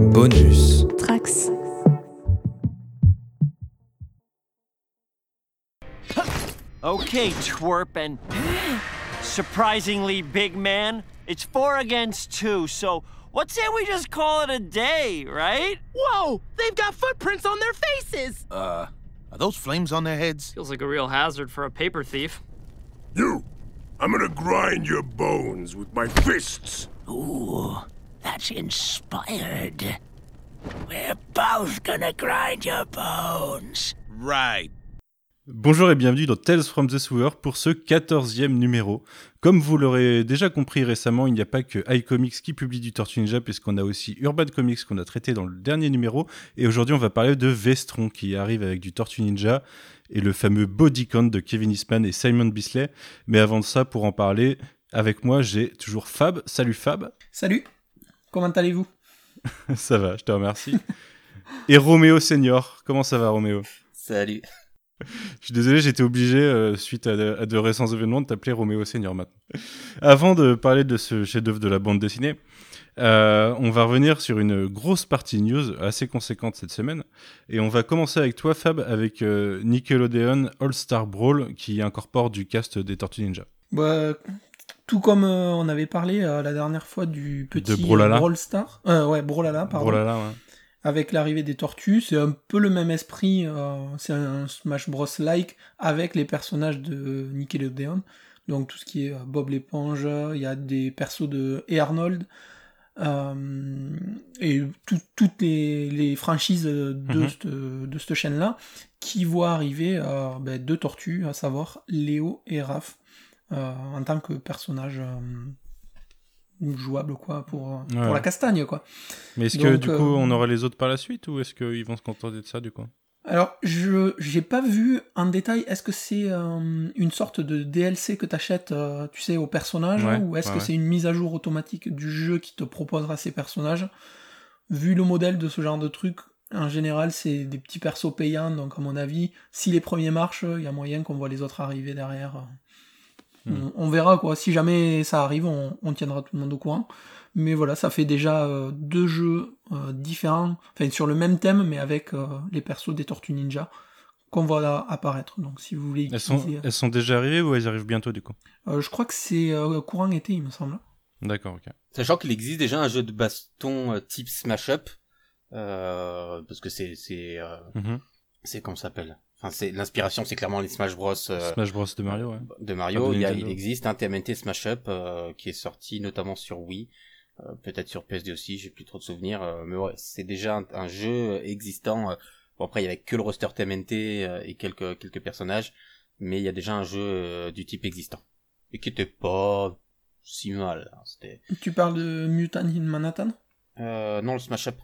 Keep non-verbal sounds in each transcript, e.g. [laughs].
Bonus. Trax. Okay, twerp and surprisingly big man. It's four against two, so what say we just call it a day, right? Whoa! They've got footprints on their faces! Uh, are those flames on their heads? Feels like a real hazard for a paper thief. You! I'm gonna grind your bones with my fists! Ooh, that's inspired. We're both gonna grind your bones. Right. Bonjour et bienvenue dans Tales from the Sewer pour ce 14e numéro. Comme vous l'aurez déjà compris récemment, il n'y a pas que iComics qui publie du Tortue Ninja puisqu'on a aussi Urban Comics qu'on a traité dans le dernier numéro et aujourd'hui on va parler de Vestron qui arrive avec du Tortue Ninja et le fameux Body Count de Kevin Eastman et Simon Bisley. Mais avant de ça, pour en parler, avec moi j'ai toujours Fab. Salut Fab. Salut, comment allez-vous [laughs] Ça va, je te remercie. et Roméo Senior, comment ça va Roméo Salut. Je suis désolé, j'étais obligé, euh, suite à de, à de, récents événements, de t'appeler Roméo Senior maintenant. Avant de parler de ce chef-d'œuvre de la bande dessinée, euh, on va revenir sur une grosse partie news assez conséquente cette semaine. Et on va commencer avec toi, Fab, avec euh, Nickelodeon All-Star Brawl qui incorpore du cast des Tortues Ninja. Bah, tout comme euh, on avait parlé la dernière fois du petit de Brawlhalla. Brawl Star. ouais, Brawlhalla, pardon. Ouais avec l'arrivée des tortues, c'est un peu le même esprit, euh, c'est un Smash Bros like avec les personnages de Nickelodeon, donc tout ce qui est Bob l'éponge, il y a des persos de et Arnold, euh, et tout, toutes les, les, franchises de, Mhm. cette, de cette chaîne-là, qui voient arriver euh, ben, deux tortues, à savoir Léo et Raph, euh, en tant que personnages jouable quoi pour, Ouais. pour la castagne quoi. Mais est-ce que du coup euh, on aura les autres par la suite ou est-ce qu'ils vont se contenter de ça du coup? Alors je j'ai pas vu en détail est-ce que c'est euh, une sorte de DLC que t'achètes euh, tu sais au personnage Ouais, ou est-ce ouais, que c'est une mise à jour automatique du jeu qui te proposera ces personnages? Vu le modèle de ce genre de truc en général, c'est des petits persos payants, donc à mon avis, si les premiers marchent, il y a moyen qu'on voit les autres arriver derrière. Hmm. On, on verra quoi. Si jamais ça arrive, on, on tiendra tout le monde au courant. Mais voilà, ça fait déjà euh, deux jeux euh, différents, enfin sur le même thème, mais avec euh, les persos des Tortues Ninja qu'on voit apparaître. Donc si vous voulez elles sont, utiliser- elles sont déjà arrivées ou elles arrivent bientôt du coup? Euh, je crois que c'est euh, courant été, il me semble. D'accord, ok. Sachant qu'il existe déjà un jeu de baston euh, type Smash Up, euh, parce que c'est c'est euh, c'est comment ça s'appelle? Enfin, c'est l'inspiration, c'est clairement les Smash Bros. euh, Smash Bros de Mario, ouais. de Mario. De il, y a- Nintendo. il existe un TMNT Smash Up euh, qui est sorti notamment sur Wii, euh, peut-être sur PSD aussi, j'ai plus trop de souvenirs. euh, mais ouais, c'est déjà un, un jeu existant. euh, bon après, il y avait que le roster TMNT euh, et quelques quelques personnages, mais il y a déjà un jeu euh, du type existant et qui était pas si mal. hein, Tu parles de Mutant in Manhattan? Euh, non le Smash Up.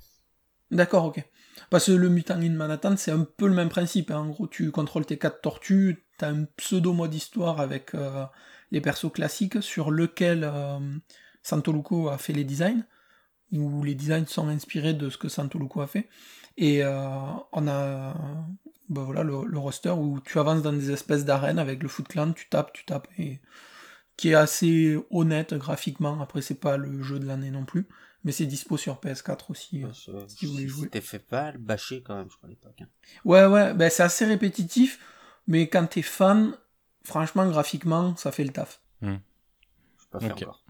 D'accord, ok. Parce que le Mutant in Manhattan, c'est un peu le même principe. hein. En gros, tu contrôles tes quatre tortues, t'as un pseudo mode histoire avec euh, les persos classiques sur lequel euh, Santoluco a fait les designs, où les designs sont inspirés de ce que Santoluco a fait. Et euh, on a ben voilà, le, le roster où tu avances dans des espèces d'arènes avec le Foot Clan, tu tapes, tu tapes, et qui est assez honnête graphiquement. Après, c'est pas le jeu de l'année non plus, mais c'est dispo sur PS4 aussi. euh, si vous voulez jouer. C'était fait pas le bâcher quand même, je crois à l'époque. hein. Ouais, ouais, ben c'est assez répétitif, mais quand t'es fan, franchement, graphiquement, ça fait le taf. Hmm. Je peux pas faire Ok. encore.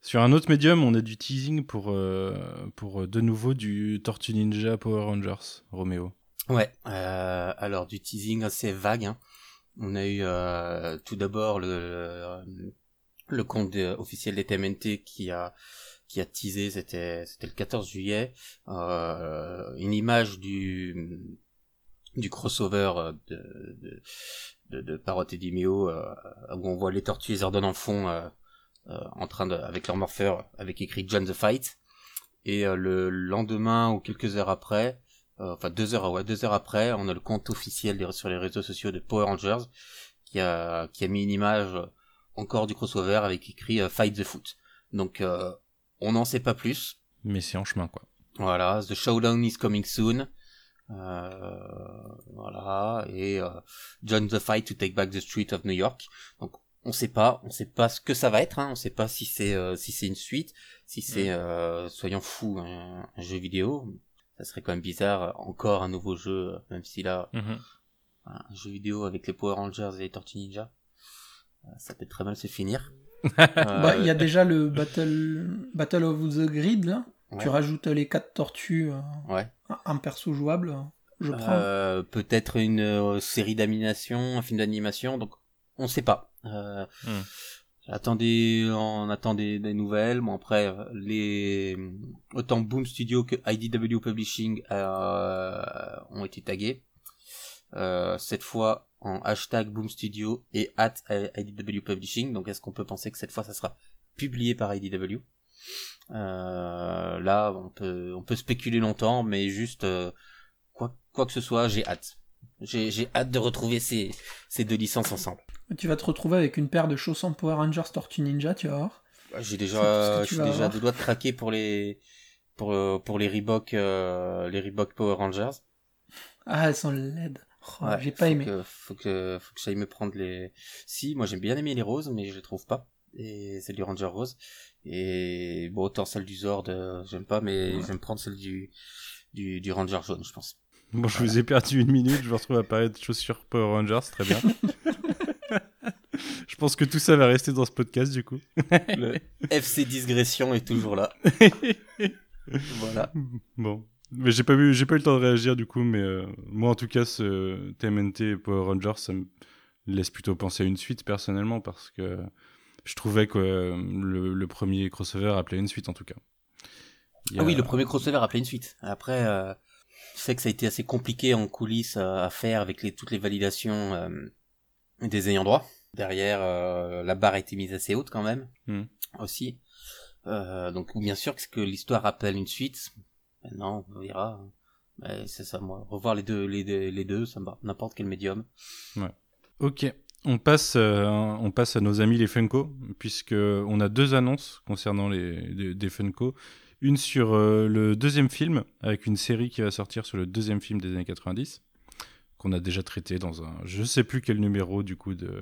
Sur un autre médium, on a du teasing pour, euh, pour euh, de nouveau du Tortue Ninja Power Rangers, Roméo. Ouais, euh, alors du teasing assez vague. hein. On a eu euh, tout d'abord le le compte de- officiel des TMNT qui a qui a teasé, c'était c'était le 14 juillet, euh, une image du du crossover euh, de de, de, de Parrot et Dimeo euh, où on voit les tortues et en fond euh, en train de avec leur morpheur avec écrit John the Fight. Et le lendemain ou quelques heures après enfin deux heures ouais deux heures après on a le compte officiel sur les réseaux sociaux de Power Rangers qui a qui a mis une image encore du crossover avec écrit Fight the Foot. Donc euh, on n'en sait pas plus Mais c'est en chemin, quoi. voilà the showdown is coming soon euh, voilà et euh, John the Fight to take back the street of New York donc on sait pas, on sait pas ce que ça va être, hein, on sait pas si c'est euh, si c'est une suite, si c'est euh, soyons fous un, un jeu vidéo. Ça serait quand même bizarre, encore un nouveau jeu, même si là Mhm. un jeu vidéo avec les Power Rangers et les Tortues Ninja, euh, ça peut très mal se finir. Bah, il y a déjà le Battle, Battle of the Grid, là. Ouais. Tu rajoutes les quatre tortues euh, Ouais. en perso jouable. Je prends. Euh, peut-être une euh, série d'animation, un film d'animation, donc on sait pas. Euh, Hmm. Attendez, on attend des, des nouvelles. Bon après, les autant Boom Studio que IDW Publishing euh, ont été tagués. Euh, cette fois en hashtag Boom Studio et at IDW Publishing. Donc est-ce qu'on peut penser que cette fois ça sera publié par IDW euh, Là, on peut on peut spéculer longtemps, mais juste euh, quoi quoi que ce soit, j'ai hâte. J'ai j'ai hâte de retrouver ces ces deux licences ensemble. Tu vas te retrouver avec une paire de chaussons Power Rangers Tortue Ninja, tu vas voir. J'ai déjà, je suis déjà avoir. de doigts de craquer pour les, pour, pour les Reebok, euh, les Reebok Power Rangers. Ah, elles sont laides. Oh, Ouais, J'ai pas faut aimé. Que, faut que, faut que j'aille me prendre les. Si, moi j'aime bien aimer les roses, mais je les trouve pas. Et celle du Ranger rose. Et bon, autant celle du Zord, euh, j'aime pas, mais Ouais. j'aime prendre celle du, du, du Ranger jaune, je pense. Bon, je vous ai perdu une minute, je me retrouve à parler de chaussures Power Rangers, très bien. [laughs] je pense que tout ça va rester dans ce podcast du coup. Le FC Digression est toujours là. [laughs] voilà. Bon. Mais j'ai pas eu, j'ai pas eu le temps de réagir du coup, mais euh, moi en tout cas, ce TMNT et Power Rangers, ça me laisse plutôt penser à une suite personnellement parce que je trouvais que euh, le, le premier crossover appelait une suite en tout cas. Ah oui, le premier crossover a plein une suite. Après, euh, je sais que ça a été assez compliqué en coulisses à, faire avec les, toutes les validations des ayants droit. Derrière, la barre a été mise assez haute quand même, Hmm. aussi. Donc bien sûr que l'histoire appelle une suite. Maintenant, on verra. Mais c'est ça, moi. Revoir les deux, les deux, ça me va. N'importe quel médium. Ok, on passe, euh, on passe à nos amis les Funko, puisque on a deux annonces concernant les, Funko. Une sur euh, le deuxième film, avec une série qui va sortir sur le deuxième film des années 90, qu'on a déjà traité dans un, je sais plus quel numéro du coup de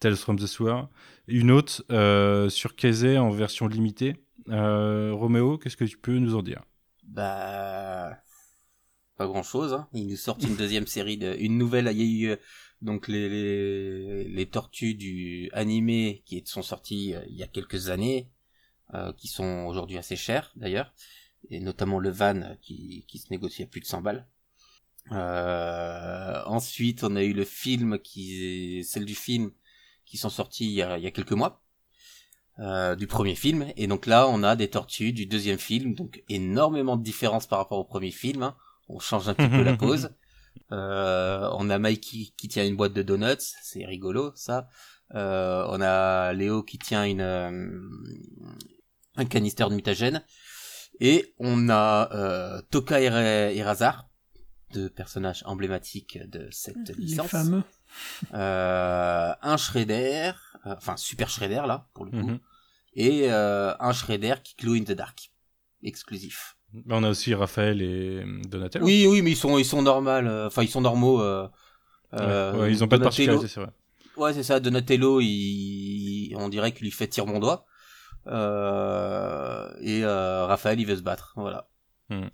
Tales from the Sewer. Une autre euh, sur Kazay en version limitée. Roméo, qu'est-ce que tu peux nous en dire? Bah, pas grand chose. Hein. Ils nous sortent une deuxième série, de, une nouvelle. Il y a eu euh, donc les, les, les tortues du animé qui sont sorties euh, il y a quelques années, euh, qui sont aujourd'hui assez chères d'ailleurs, et notamment le van qui, qui se négocie à plus de 100 balles. Euh, ensuite, on a eu le film qui, celle du film qui sont sorties il y a, il y a quelques mois. Euh, du premier film. Et donc là on a des tortues du deuxième film. Donc énormément de différences par rapport au premier film hein. on change un petit peu la [laughs] pose euh, on a Mikey qui tient une boîte de donuts. C'est rigolo ça. Euh, on a Léo qui tient une euh, un canister de mutagène et on a euh, Toka et, Ra- et Razar deux personnages emblématiques de cette Les licence. fameux. euh, un Shredder, enfin Super Shredder là pour le coup, Mhm. et euh, un Shredder qui glow in the dark, exclusif. On a aussi Raphaël et Donatello. Oui, oui, mais ils sont ils sont normales, euh, enfin ils sont normaux. Euh, Ouais, euh, ouais, ils ont pas de particularité, c'est vrai. Ouais, c'est ça. Donatello, il, on dirait qu'il lui fait tire mon doigt. Euh, et euh, Raphaël, il veut se battre. Voilà. Hmm.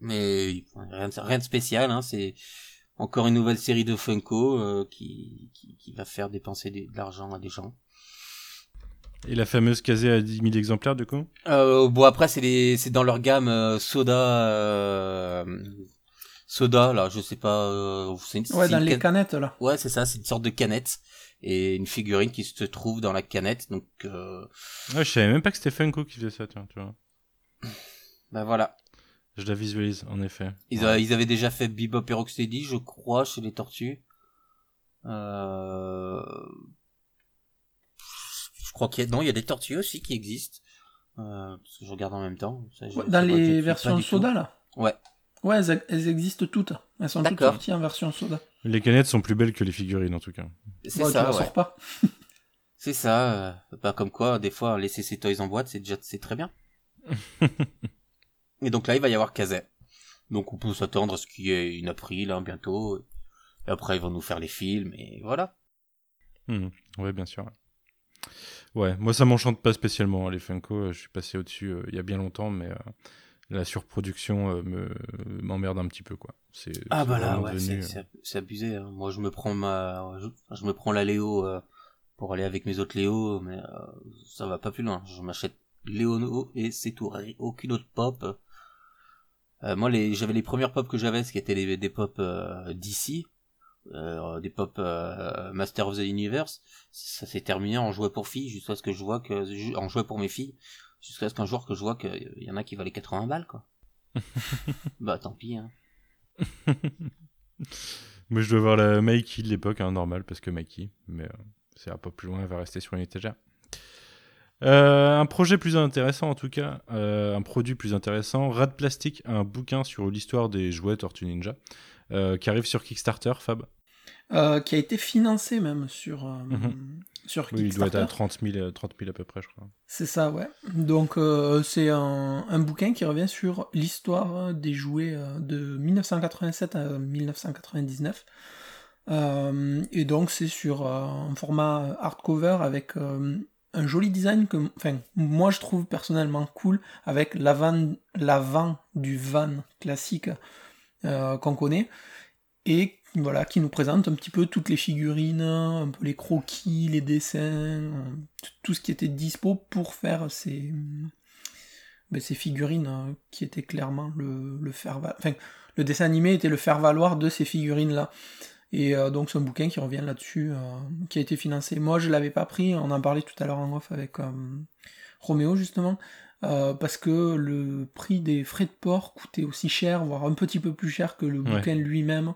Mais rien, de- rien de spécial. Hein, c'est encore une nouvelle série de Funko euh, qui, qui, qui va faire dépenser des- de l'argent à des gens. Et la fameuse Kazé à 10 000 exemplaires du coup? Euh, bon après c'est dans leur gamme euh, soda euh, soda là je sais pas euh, une- Ouais, dans une les can- canettes, là. ouais c'est ça c'est une sorte de canette et une figurine qui se trouve dans la canette donc euh, Ouais, je savais même pas que c'était Funko qui faisait ça, tiens, tu vois. bah voilà Je la visualise, en effet. ils, a- ils avaient déjà fait Bebop et Rocksteady je crois chez les Tortues euh... je crois qu'il y a non il y a des Tortues aussi qui existent euh, parce que je regarde en même temps Ça, Ouais, dans les versions soda, là. ouais Ouais, elles, elles existent toutes. Elles sont toutes sorties en version soda. Les canettes sont plus belles que les figurines, en tout cas. c'est Ouais, tu ça ouais. sors pas. [laughs] C'est ça, euh, pas comme quoi, des fois, laisser ses toys en boîte, c'est déjà, c'est très bien. [laughs] et donc là, il va y avoir Kazay. Donc on peut s'attendre à ce qu'il y ait une April, hein, bientôt. Et après, ils vont nous faire les films, et voilà. Hmm, Ouais, bien sûr. Ouais, moi ça m'enchante pas spécialement, hein, les Funko. euh, Je suis passé au-dessus euh, il y a bien longtemps, mais euh, la surproduction euh, me m'emmerde un petit peu, quoi. C'est Ah bah là, ouais, devenu, c'est abusé. hein. Moi, je me prends ma, je, je me prends la Léo pour aller avec mes autres Léo, mais ça va pas plus loin. Je m'achète Léono et c'est tout. Aucune autre pop. Euh, moi, les, j'avais les premières pop que j'avais, ce qui étaient les, des pop euh, DC, euh, des pop euh, Master of the Universe. Ça s'est terminé en jouet pour filles, jusqu'à ce que je vois que, en jouet pour mes filles, jusqu'à ce qu'un jour que je vois qu'il y en a qui valaient 80 balles, quoi. [laughs] bah tant pis. Hein. [laughs] Moi je dois voir la Mikey de l'époque, hein, normal, parce que Mikey, mais euh, ça ira pas plus loin, elle va rester sur une étagère. Euh, un projet plus intéressant en tout cas, euh, un produit plus intéressant, Rad Plastic, un bouquin sur l'histoire des jouets Tortue Ninja, euh, qui arrive sur Kickstarter, Fab. Qui a été financé même sur, Mhm. sur Oui, il doit être Kickstarter. à 30 000, euh, 30 000 à peu près, je crois. C'est ça, ouais. Donc c'est un, un bouquin qui revient sur l'histoire des jouets de 1987 à 1999. Euh, et donc c'est sur un format hardcover avec un joli design que enfin, moi je trouve personnellement cool avec l'avant l'avant du van classique euh, qu'on connaît et voilà qui nous présente un petit peu toutes les figurines, un peu les croquis, les dessins, euh, tout ce qui était dispo pour faire ces, ben, ces figurines euh, qui étaient clairement le, le faire enfin le dessin animé était le faire valoir de ces figurines là. Et euh, donc c'est un bouquin qui revient là-dessus, euh, qui a été financé. Moi je l'avais pas pris, on en parlait tout à l'heure en off avec euh, Roméo justement, euh, parce que le prix des frais de port coûtait aussi cher, voire un petit peu plus cher que le Ouais. bouquin lui-même.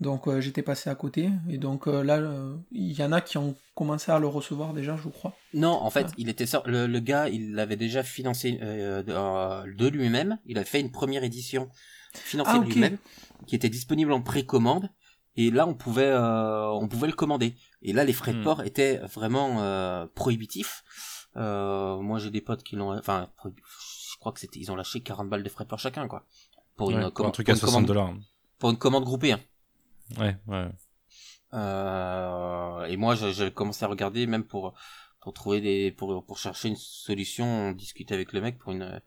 Donc euh, j'étais passé à côté, et donc euh, là, euh, il y en a qui ont commencé à le recevoir déjà, je crois. Non, en fait, Ah. il était le, le gars, il l'avait déjà financé euh, de, lui-même. Il a fait une première édition financée Ah, de lui-même, qui était disponible en précommande. Et là, on pouvait, euh, on pouvait le commander. Et là, les frais de Hmm. port étaient vraiment euh, prohibitifs. Euh, moi, j'ai des potes qui l'ont, enfin, je crois que c'était, ils ont lâché 40 balles de frais de port chacun, quoi. Pour une, commande- un truc à une 60 commande- dollars. Pour une commande groupée. Hein. Ouais, ouais. Euh, et moi, je- j'avais commencé à regarder même pour pour trouver des pour pour chercher une solution, on discutait avec le mec pour une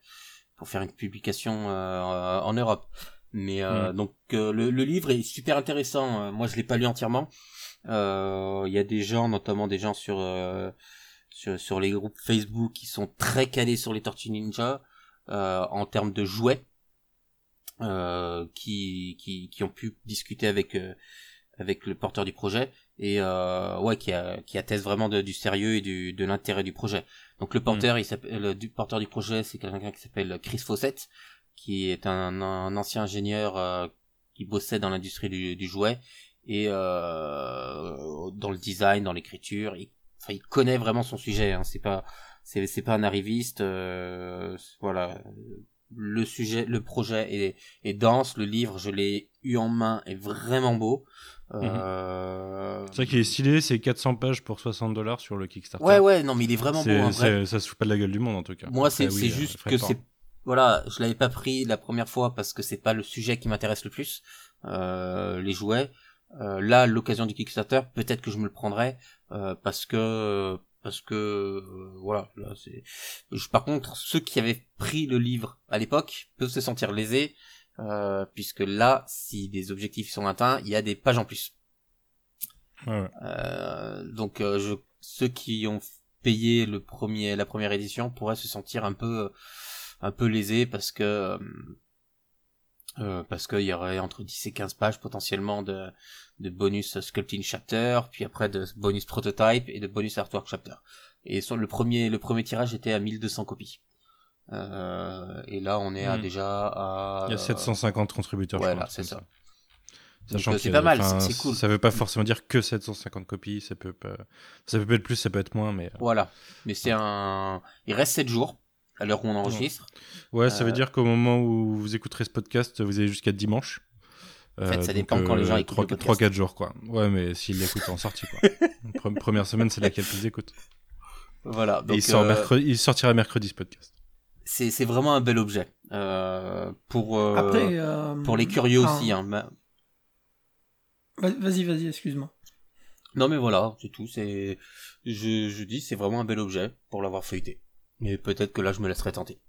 pour faire une publication euh, en Europe. Mais euh, donc euh, le, le livre est super intéressant. Euh, Moi, je l'ai pas lu entièrement. Euh, Il y a des gens, notamment des gens sur euh, sur, sur les groupes Facebook qui sont très calés sur les Tortues Ninja euh, en termes de jouets, euh, qui, qui qui ont pu discuter avec euh, avec le porteur du projet et euh, ouais qui, a, qui atteste vraiment de- du sérieux et du, de l'intérêt du projet. Donc le porteur, il s'appelle le du porteur du projet, c'est quelqu'un qui s'appelle Chris Fawcett, qui est un, un ancien ingénieur euh, qui bossait dans l'industrie du, du jouet et euh, dans le design, dans l'écriture. Il, enfin, il connaît vraiment son sujet. Hein. C'est pas c'est c'est pas un arriviste. euh, voilà. Le sujet, le projet est, est dense. Le livre, je l'ai eu en main, est vraiment beau. Euh, C'est ça qui est stylé, c'est 400 pages pour 60 dollars sur le Kickstarter. Ouais, ouais, non, mais il est vraiment beau. C'est- ça se fout pas de la gueule du monde en tout cas. Moi, c'est oui, c'est euh, juste que c'est voilà, je l'avais pas pris la première fois parce que c'est pas le sujet qui m'intéresse le plus. Euh, les jouets. Euh, là, l'occasion du Kickstarter, peut-être que je me le prendrai euh, parce que parce que euh, voilà. Là, c'est. je- Par contre, ceux qui avaient pris le livre à l'époque peuvent se sentir lésés euh, puisque là, si des objectifs sont atteints, il y a des pages en plus. Ouais, ouais. Euh, donc euh, je, ceux qui ont payé le premier, la première édition pourraient se sentir un peu, un peu lésés parce que euh, euh, parce qu'il y aurait entre 10 et 15 pages potentiellement de, de bonus sculpting chapter, puis après de bonus prototype et de bonus artwork chapter. Et sur le premier, le premier tirage était à 1200 copies. Euh, et là, on est à Hmm. déjà à. Il y a 750 contributeurs, Voilà, c'est ça. Sachant Donc, euh, que c'est pas mal, c'est cool. Ça veut pas forcément dire que 750 copies, ça peut pas... ça peut être plus, ça peut être moins, mais euh, Voilà. Mais c'est un. Il reste 7 jours à l'heure où on enregistre. ouais, ça veut Euh, dire qu'au moment où vous écouterez ce podcast, vous avez jusqu'à dimanche. En fait, ça dépend quand les gens écoutent le podcast. 3-4 jours, quoi. Ouais, mais s'ils l'écoutent en sortie, quoi. [laughs] Pre- Première semaine, c'est laquelle qu'ils écoutent. Voilà. Donc, il, sort euh, mercredi, il sortira mercredi, ce podcast. c'est vraiment un bel objet euh, pour euh, Après, euh, pour les curieux ah, aussi. Hein. Vas-y, vas-y, excuse-moi. Non mais voilà, c'est tout. C'est, je, je dis, c'est vraiment un bel objet pour l'avoir feuilleté. Et peut-être que là, je me laisserai tenter.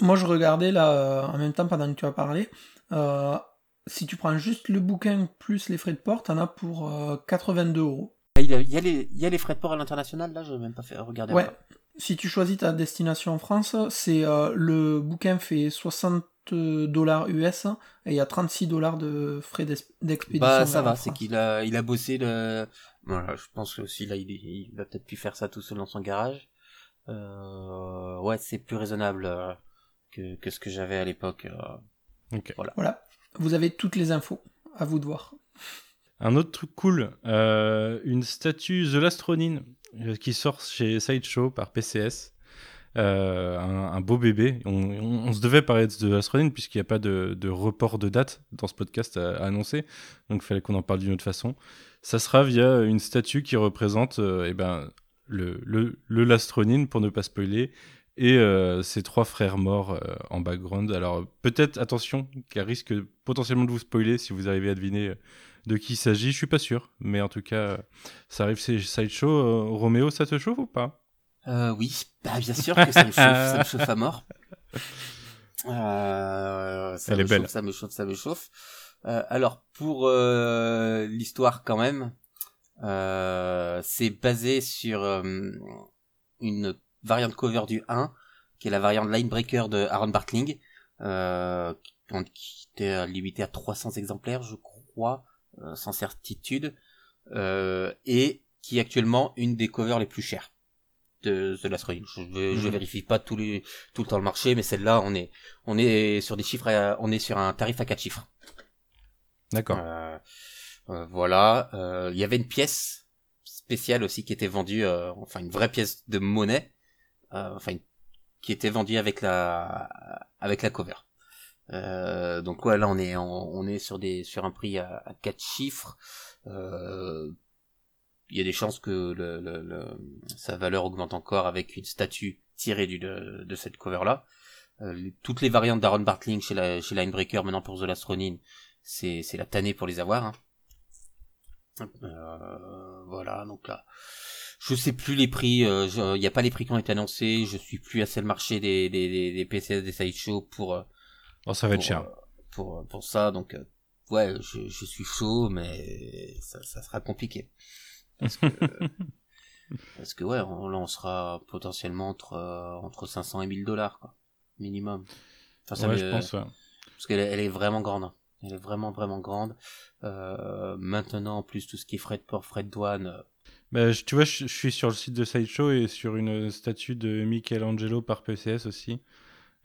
Moi, je regardais là, euh, en même temps, pendant que tu as parlé, euh, si tu prends juste le bouquin plus les frais de port, t'en as pour euh, 82 euros. Il y, a, il, y a les, il y a les frais de port à l'international, là, je n'ai même pas fait regarder. Ouais. Si tu choisis ta destination en France, c'est euh, le bouquin fait 60 dollars US et il y a 36 dollars de frais d'expédition. Bah ça va, c'est qu'il a, il a bossé le. Voilà, je pense que aussi là, il, il va peut-être plus faire ça tout seul dans son garage. Euh, ouais, c'est plus raisonnable euh, que, que ce que j'avais à l'époque. euh. Voilà. Vous avez toutes les infos. À vous de voir. Un autre truc cool, euh, une statue The Last Ronin euh, qui sort chez Sideshow par PCS. Euh, un, un beau bébé. On, on- on se devait parler de Ronin puisqu'il n'y a pas de, de report de date dans ce podcast à, à annoncer. Donc il fallait qu'on en parle d'une autre façon. Ça sera via une statue qui représente euh, eh ben, le, le, le Last Ronin, pour ne pas spoiler, et euh, ses trois frères morts euh, en background. Alors peut-être, attention, qu'elle risque potentiellement de vous spoiler si vous arrivez à deviner euh, de qui il s'agit, je suis pas sûr. Mais en tout cas, euh, ça arrive chez Sideshow. Euh, Roméo, ça te chauffe ou pas? Euh, oui, bah bien sûr que ça me chauffe, ça me chauffe à mort. [laughs] Euh, ça Elle me est belle. chauffe, ça me chauffe, ça me chauffe. Euh, alors pour euh, l'histoire quand même, c'est basé sur euh, une variante cover du 1, qui est la variante Linebreaker de Aaron Bartling, euh, qui- était limité à 300 exemplaires, je crois, euh, sans certitude, euh, et qui est actuellement une des covers les plus chères de The Last. Je, je, Mhm. vérifie pas les, tout le temps le marché, mais celle-là, on est, on est sur des chiffres, à- on est sur un tarif à 4 chiffres. D'accord. Euh, euh, voilà. Euh, Il y avait une pièce spéciale aussi qui était vendue, euh, enfin une vraie pièce de monnaie, euh, enfin qui était vendue avec la avec la cover. Euh, donc ouais, là on est on, est sur des sur un prix à, à quatre chiffres. Euh, Il y a des chances que sa valeur augmente encore avec une statue tirée de, de cette cover là. toutes les variantes d'Aaron Bartling chez la chez Linebreaker maintenant pour The Last Ronin, c'est c'est la tannée pour les avoir. hein. Euh, voilà, donc là, je sais plus les prix. Il n'y a pas les prix qui ont été annoncés. Je suis plus assez le marché des des des, des PCS des sideshow pour euh, Oh, ça va être cher. euh, pour pour ça. Donc euh, ouais, je, je suis chaud, mais ça, ça sera compliqué. Parce que [laughs] parce que ouais, on, là on sera potentiellement entre euh, entre 500 et 1000 dollars quoi, minimum. Enfin, ça ouais, je pense. ouais. parce qu'elle elle est vraiment grande. Elle est vraiment vraiment grande. Euh, maintenant en plus tout ce qui est frais de port, frais de douane. euh, Bah, je- tu vois, je, je suis sur le site de Sideshow et sur une statue de Michelangelo par PCS aussi.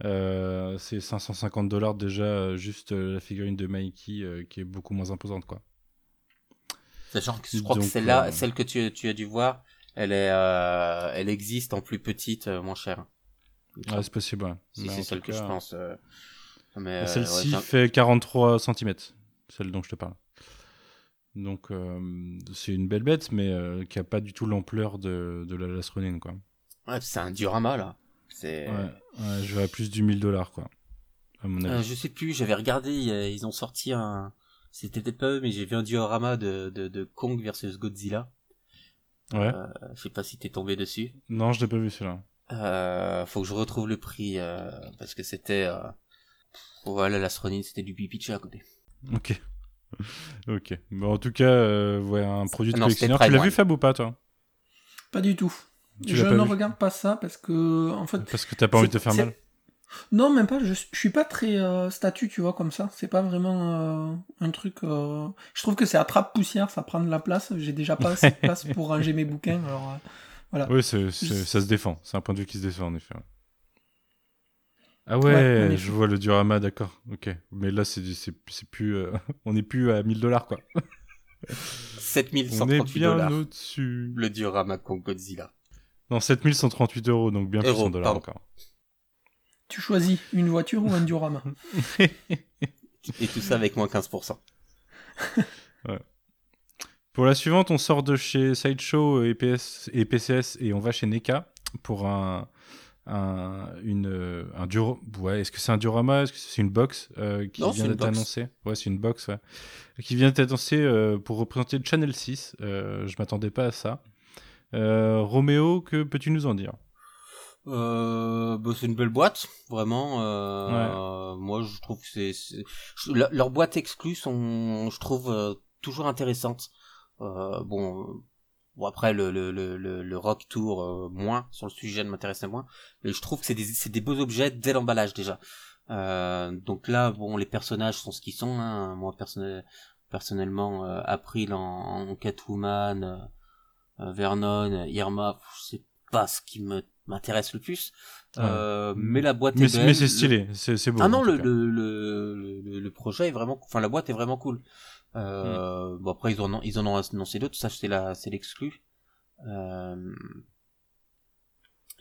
Euh, c'est 550 dollars déjà, juste la figurine de Mikey euh, qui est beaucoup moins imposante, quoi. Sachant que je crois que celle-là, celle que tu, tu as dû voir, elle est, elle existe en plus petite, moins chère. Ouais, c'est possible, ouais. si c'est celle que je pense. Mais euh, Celle-ci ouais, fait 43 cm, celle dont je te parle. Donc, euh, c'est une belle bête, mais euh, qui a pas du tout l'ampleur de, de la Last Ronin, quoi. ouais, c'est un diorama là. C'est. Ouais, ouais, je vais à plus du 1000 dollars, quoi. À mon avis. Euh, je sais plus, j'avais regardé, ils ont sorti un. C'était peut-être pas eux, mais j'ai vu un diorama de, de, de Kong versus Godzilla. ouais. Euh, je sais pas si t'es tombé dessus. Non, je l'ai pas vu celui-là. Euh, faut que je retrouve le prix euh, parce que c'était. Voilà, la Ronin, c'était du pipi à côté. Ok. [laughs] ok. Bon, en tout cas, euh, ouais, un produit de Non, collectionneur. Tu l'as vu. Fab, ou pas, toi Pas du tout. Tu je ne regarde pas ça parce que, en fait. Parce que t'as pas envie de te faire mal. Non, même pas. Je, je suis pas très euh, statut, tu vois, comme ça. C'est pas vraiment euh, un truc. euh, Je trouve que c'est attrape poussière, ça prend de la place. J'ai déjà pas assez de [laughs] place pour ranger mes bouquins. Alors euh, voilà. Oui, ça se défend. C'est un point de vue qui se défend, en effet. ouais. Ah ouais, en je vois le diorama, d'accord. Ok. Mais là, c'est du- c'est c'est plus. euh, [laughs] on n'est plus à 1000 dollars, quoi. [laughs] On est 7138 bien dollars. au-dessus. Le diorama Kong Godzilla. Non, 7138 euros, donc bien plus 100 dollars pardon. encore. Tu choisis une voiture ou un diorama? Et tout ça avec moins 15%. [laughs] Pour la suivante, on sort de chez Sideshow et, PS et PCS et on va chez NECA pour un, un, une, euh, un dur... ouais, est-ce que c'est un diorama Est-ce que c'est une box euh, qui Non, vient d'être annoncée? Ouais, c'est une box, ouais. Qui vient d'être annoncée euh, pour représenter le Channel 6. Euh, je m'attendais pas à ça. Euh, Roméo, que peux-tu nous en dire? Euh, bah, c'est une belle boîte, vraiment. Euh, Moi, je trouve que c'est, leurs boîtes exclues sont, je trouve, euh, toujours intéressantes. Euh, bon, euh, bon après le le le le, le rock tour euh, moins sur le sujet ne m'intéressait moins, mais je trouve que c'est des c'est des beaux objets dès l'emballage déjà. Euh, donc là, bon, les personnages sont ce qu'ils sont. Hein. Moi, personnel, personnellement, euh, April en, en Catwoman, euh, euh, Vernon, Irma, c'est pas ce qui me m'intéresse le plus. Euh, mais la boîte Mais est c'est belle. mais c'est stylé, c'est c'est beau. Ah non, le, le, le, le projet est vraiment, enfin la boîte est vraiment cool. Euh, Bon après ils en ont, ils en ont annoncé d'autres, ça c'est la, c'est l'exclu. Euh,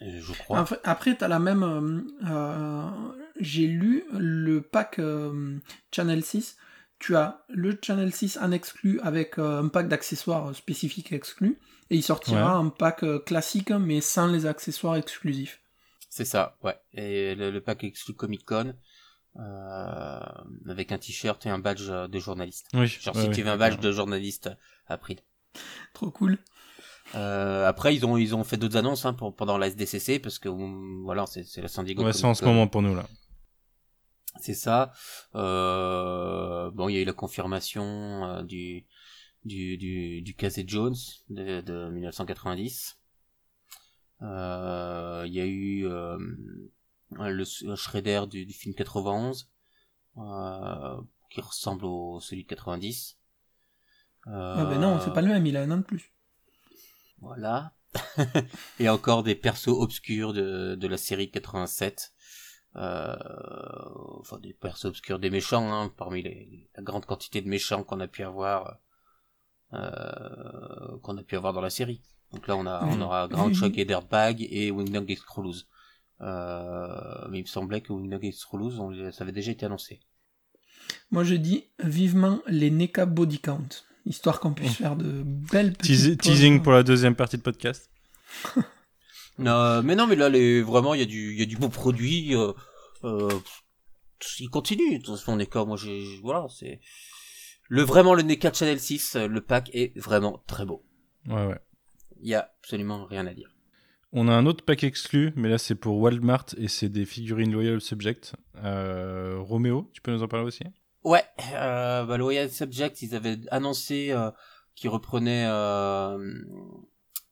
je crois. Après, après t'as la même. euh, J'ai lu le pack euh, Channel 6. Tu as le Channel 6 en exclu avec euh, un pack d'accessoires spécifiques exclus. Et il sortira un pack classique mais sans les accessoires exclusifs. C'est ça, ouais. Et le, le pack exclu Comic Con euh, avec un t-shirt et un badge de journaliste. Oui, Genre ouais, si ouais, tu veux un badge de journaliste April. Trop cool. Euh, après ils ont ils ont fait d'autres annonces hein, pour, pendant la SDCC parce que euh, voilà c'est c'est la San Diego. Ouais, c'est en ce moment pour nous là. C'est ça. Euh, bon, il y a eu la confirmation euh, du du du du Casey Jones de, de 1990. Euh, il y a eu euh, le Shredder du, du film 91 euh, qui ressemble au celui de 90. Euh, Ah ben non, c'est pas le même, il a un an de plus. Voilà. [laughs] Et encore des persos obscurs de, de la série 87. Euh, enfin, des persos obscurs, des méchants, hein, parmi les, la grande quantité de méchants qu'on a pu avoir, euh, qu'on a pu avoir dans la série. Donc là, on a, on aura Groundhog et Dirtbag et Wingdog et Scrolloos. Euh, mais il me semblait que Scrolloos, on ça avait déjà été annoncé. Moi je dis vivement les NECA Body Count. Histoire qu'on puisse faire de belles petites teasing pour la deuxième partie de podcast. [laughs] Non, mais non, mais là, les, vraiment, il y a du, il y a du beau produit. Euh, euh, il continue. De toute façon, NECA, moi, j'ai, voilà, c'est le vraiment le NECA Channel 6. euh, Le pack est vraiment très beau. Ouais, ouais. Il y a absolument rien à dire. On a un autre pack exclu, mais là c'est pour Walmart et c'est des figurines Loyal Subject. Euh, Roméo, tu peux nous en parler aussi? Ouais, euh, bah, Loyal Subject, ils avaient annoncé euh, qu'ils reprenaient, euh,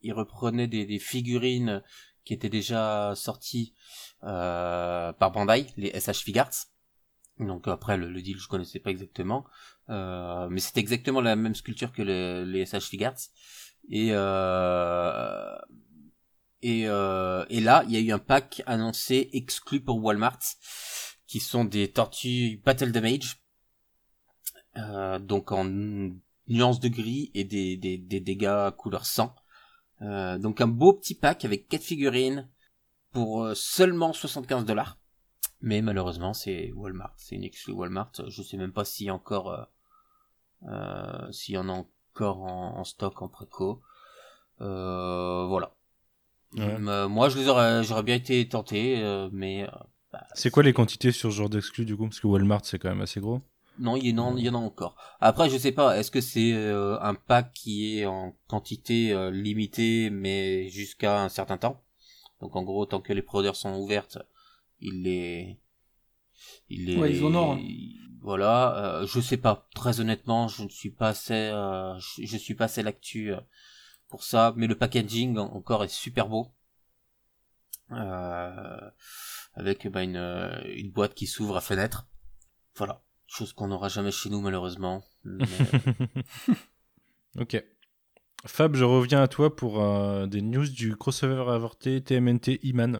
ils reprenaient des, figurines qui étaient déjà sorties euh, par Bandai, les SH Figuarts. Donc après le, deal je connaissais pas exactement, euh, mais c'était exactement la même sculpture que le- les SH Figuarts. Et et, euh, et là il y a eu un pack annoncé exclu pour Walmart, qui sont des tortues Battle Damage. Euh, donc en nuance de gris et des, des, des dégâts couleur sang. Euh, donc un beau petit pack avec quatre figurines pour euh, seulement 75 dollars. Mais malheureusement c'est Walmart, c'est une exclu Walmart. Je sais même pas a encore, euh, euh, s'il y en a encore en, en stock en préco. Euh, voilà. Ouais. Euh, moi je les aurais, j'aurais bien été tenté, euh, mais euh, bah, C'est quoi les quantités sur ce genre d'exclus du coup? Parce que Walmart c'est quand même assez gros. Non, il y, en, il y en a encore. Après, je sais pas, est-ce que c'est euh, un pack qui est en quantité euh, limitée, mais jusqu'à un certain temps? Donc en gros, tant que les producteurs sont ouvertes, il les... Il les... Ouais, ils honorent. Voilà, euh, je sais pas. Très honnêtement, je ne suis pas assez... euh, je, je suis pas assez l'actu euh, pour ça, mais le packaging en- encore est super beau. Euh, avec bah, une, euh, une boîte qui s'ouvre à fenêtre. Voilà. Chose qu'on n'aura jamais chez nous malheureusement. Mais, [laughs] Ok. Fab, je reviens à toi pour euh, des news du crossover avorté TMNT Iman.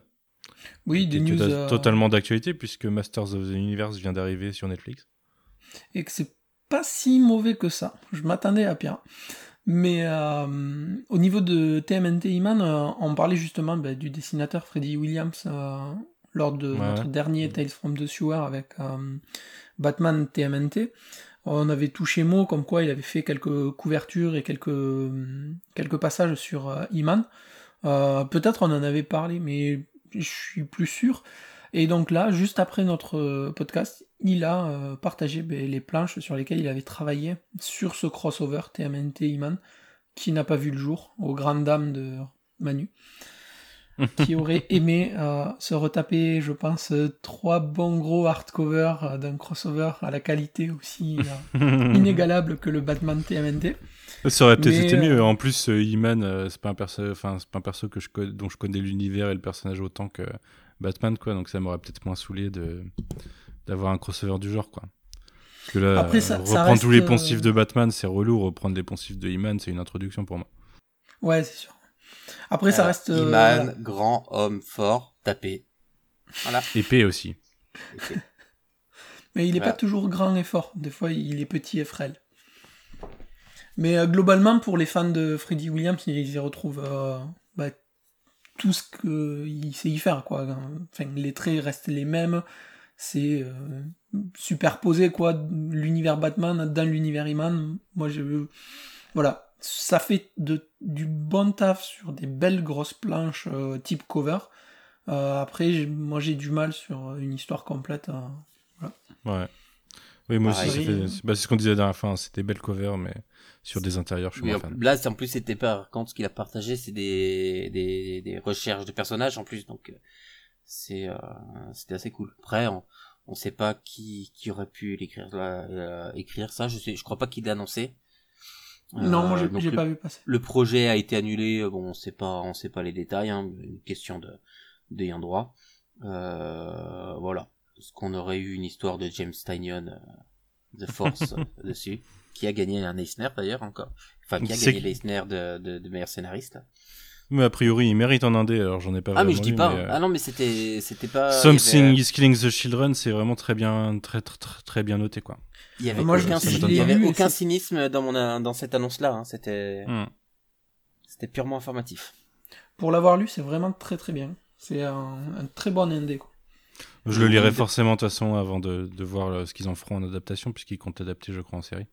Oui, des news. tota- euh, totalement d'actualité puisque Masters of the Universe vient d'arriver sur Netflix. et que c'est pas si mauvais que ça. Je m'attendais à pire. Mais euh, au niveau de TMNT Iman, euh, on parlait justement bah, du dessinateur Freddy Williams euh, lors de Ouais. notre dernier Tales from the Sewer avec euh, Batman TMNT. On avait touché mot comme quoi il avait fait quelques couvertures et quelques, quelques passages sur euh, Iman. Euh, Peut-être on en avait parlé, mais je suis plus sûr. Et donc là, juste après notre podcast, il a euh, partagé ben, les planches sur lesquelles il avait travaillé sur ce crossover TMNT Iman, qui n'a pas vu le jour, aux grandes dames de Manu, qui [laughs] aurait aimé euh, se retaper, je pense, trois bons gros hardcovers euh, d'un crossover à la qualité aussi [laughs] inégalable que le Batman TMNT. Ça aurait peut-être été mieux. En plus, euh, c'est pas un perso, enfin, c'est pas un perso que je dont je connais l'univers et le personnage autant que Batman, quoi. Donc ça m'aurait peut-être moins saoulé de d'avoir un crossover du genre, quoi. Parce que là, Après, ça- euh, ça reprendre tous les reste, poncifs euh, de Batman, c'est relou. Reprendre les poncifs de He-Man, c'est une introduction pour moi. Ouais, c'est sûr. Après, ça Alors, reste. euh, He-Man, voilà. grand, homme, fort, tapé. Voilà. [laughs] Épée aussi. Mais il est Voilà. pas toujours grand et fort. Des fois, il est petit et frêle. Mais euh, globalement, pour les fans de Freddie Williams, ils y retrouvent euh, bah, tout ce qu'il sait y faire. Quoi. Enfin, les traits restent les mêmes. C'est euh, superposé, quoi. L'univers Batman dans l'univers Iman. Moi, je. Voilà. Ça fait de, du bon taf sur des belles grosses planches euh, type cover. Euh, après, j'ai- moi, j'ai du mal sur une histoire complète. euh, Ouais. Oui, moi aussi, c'est bah, c'est ce qu'on disait la dernière fois. hein, C'était belle cover, mais sur des intérieurs, je suis Oui, moins en- fan. là, en plus, c'était pas quand ce qu'il a partagé, c'est des, des, des recherches de personnages en plus, donc euh, c'est euh, c'était assez cool. Après, on, on sait pas qui, qui aurait pu l'écrire là, écrire ça. Je sais, je crois pas qu'il l'a annoncé. Non, moi Euh, j'ai pas vu passer. Le projet a été annulé. Bon, on sait pas, on sait pas les détails. Hein, une question de d'ayant droit. Euh, voilà. Est-ce qu'on aurait eu une histoire de James Tynion euh, The Force [laughs] dessus, qui a gagné un Eisner d'ailleurs encore. Enfin, qui a gagné l'Eisner de, de, de meilleur scénariste. Mais a priori, il mérite en indé, alors j'en ai pas Ah mais je dis lu, pas. mais, euh, Ah non mais c'était c'était pas. Something avait, is killing the children, c'est vraiment très bien, très, très, très, très bien noté, quoi. il y avait Moi, je- aucun, je il y avait aucun cynisme dans mon dans cette annonce là. C'était Hmm. c'était purement informatif. Pour l'avoir lu, c'est vraiment très très bien. C'est un, un très bon indé. Quoi. Je le lirai forcément de toute façon avant de, de voir euh, ce qu'ils en feront en adaptation, puisqu'ils comptent adapter, je crois, en série.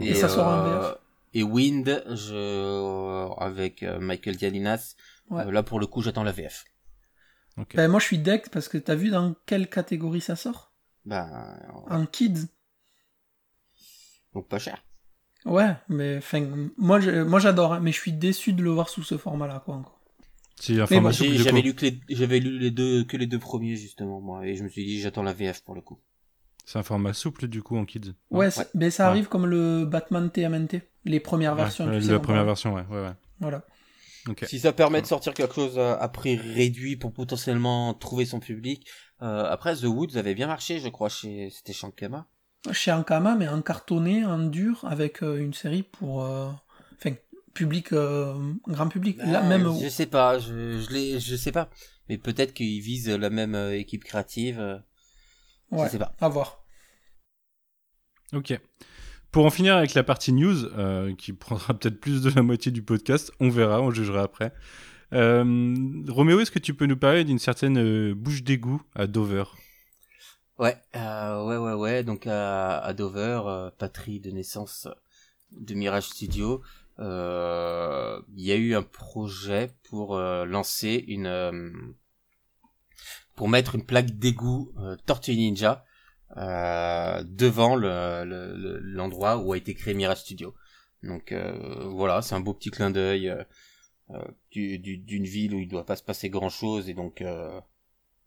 Et ça sort en euh, VF. Et Wind, je avec euh, Michael Dialinas. Ouais. euh, là pour le coup, j'attends la VF. Ben, moi je suis deck parce que t'as vu dans quelle catégorie ça sort? Ben En kids. donc pas cher. Ouais, mais enfin, moi je- moi j'adore, hein, mais je suis déçu de le voir sous ce format-là, quoi. Encore. Bon, J'avais lu que les j'avais lu les deux que les deux premiers justement moi et je me suis dit j'attends la VF pour le coup. C'est un format souple, du coup, en kids. Ouais, mais ça Ouais. arrive comme le Batman TMNT, les premières versions. Ouais, tu sais, la première parle. version, ouais, ouais, ouais. Voilà. Si ça permet de sortir quelque chose à, à prix réduit pour potentiellement trouver son public. Euh, après The Woods avait bien marché je crois chez c'était Shankama. Chez Ankama, mais en cartonné, en dur, avec euh, une série pour. euh, Enfin, public, euh, grand public. Là, Euh, même. je sais pas je je je sais pas mais peut-être qu'ils visent la même euh, équipe créative. Ouais, Je sais pas. à voir. Ok. Pour en finir avec la partie news, euh, qui prendra peut-être plus de la moitié du podcast, on verra, on jugera après. Euh, Roméo, est-ce que tu peux nous parler d'une certaine euh, bouche d'égout à Dover? Ouais, euh, ouais, ouais, ouais. Donc à, à Dover, euh, patrie de naissance de Mirage Studio, euh, il y a eu un projet pour euh, lancer une, euh, pour mettre une plaque d'égout euh, Tortue Ninja euh, devant le- le- le- l'endroit où a été créé Mirage Studio. Donc euh, voilà, c'est un beau petit clin d'œil euh, euh, du- du- d'une ville où il doit pas se passer grand chose et donc euh,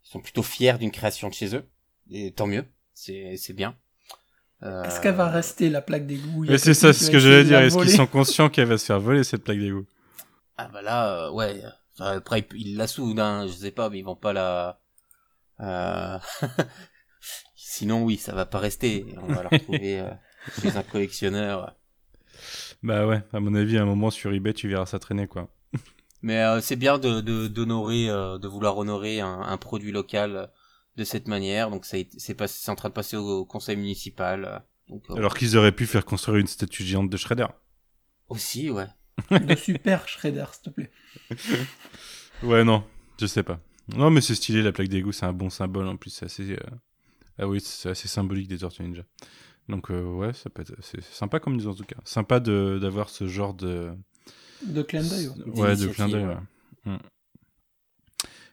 ils sont plutôt fiers d'une création de chez eux. Et tant mieux, c'est c'est bien. Euh, Est-ce qu'elle va rester la plaque d'égout? Il y a Et c'est ça, qui c'est ce que j'allais dire. Est-ce qu'ils sont [laughs] conscients qu'elle va se faire voler cette plaque d'égout? Ah bah là, euh, ouais. Enfin, après, ils la soudent, hein, je sais pas, mais ils vont pas la... Euh... [laughs] Sinon, oui, ça va pas rester. On va la retrouver euh, [laughs] chez un collectionneur. Bah ouais, à mon avis, à un moment sur eBay, tu verras ça traîner, quoi. Mais euh, c'est bien de de d'honorer, euh, de vouloir honorer un, un produit local euh, de cette manière. Donc c'est pas c'est en train de passer au, au conseil municipal. Donc Alors qu'ils auraient pu faire construire une statue géante de Shredder. aussi, ouais. [laughs] de super shredder, s'il te plaît. Ouais, non, je sais pas. Non, mais c'est stylé, la plaque d'égout, c'est un bon symbole en plus. C'est assez. euh, Ah oui, c'est assez symbolique des Tortues Ninja. Donc, euh, ouais, ça peut être. C'est sympa comme news en tout cas. Sympa de- d'avoir ce genre de. De clin d'œil. ouais. Ouais, de clin d'œil, ouais. ouais. Mm.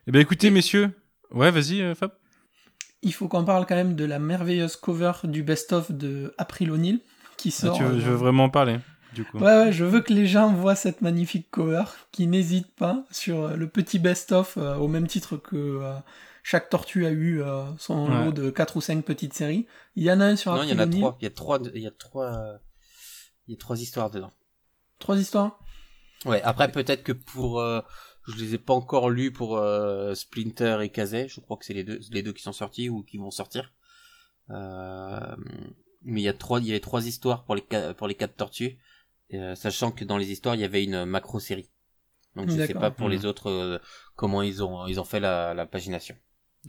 Eh ben écoutez, messieurs. Ouais, vas-y, euh, Fab. Il faut qu'on parle quand même de la merveilleuse cover du best-of de April O'Neil qui Ah, sort. tu veux- euh, je veux vraiment en parler, du coup. Ouais, ouais, je veux que les gens voient cette magnifique cover, qui n'hésite pas sur euh, le petit best-of, euh, au même titre que euh, chaque tortue a eu euh, son Ouais. lot de 4 ou 5 petites séries. Il y en a un sur Non, il y en a O'Neil. trois. Il y a trois, il y a trois, il y a trois histoires dedans. Trois histoires Ouais, après peut-être que pour, euh, je les ai pas encore lus pour euh, Splinter et Kazay. Je crois que c'est les deux, les deux qui sont sortis ou qui vont sortir. Euh, mais il y a trois, il y a les trois histoires pour les pour les quatre tortues, euh, sachant que dans les histoires il y avait une macro série. Donc je sais pas pour les autres euh, comment ils ont ils ont fait la, la pagination.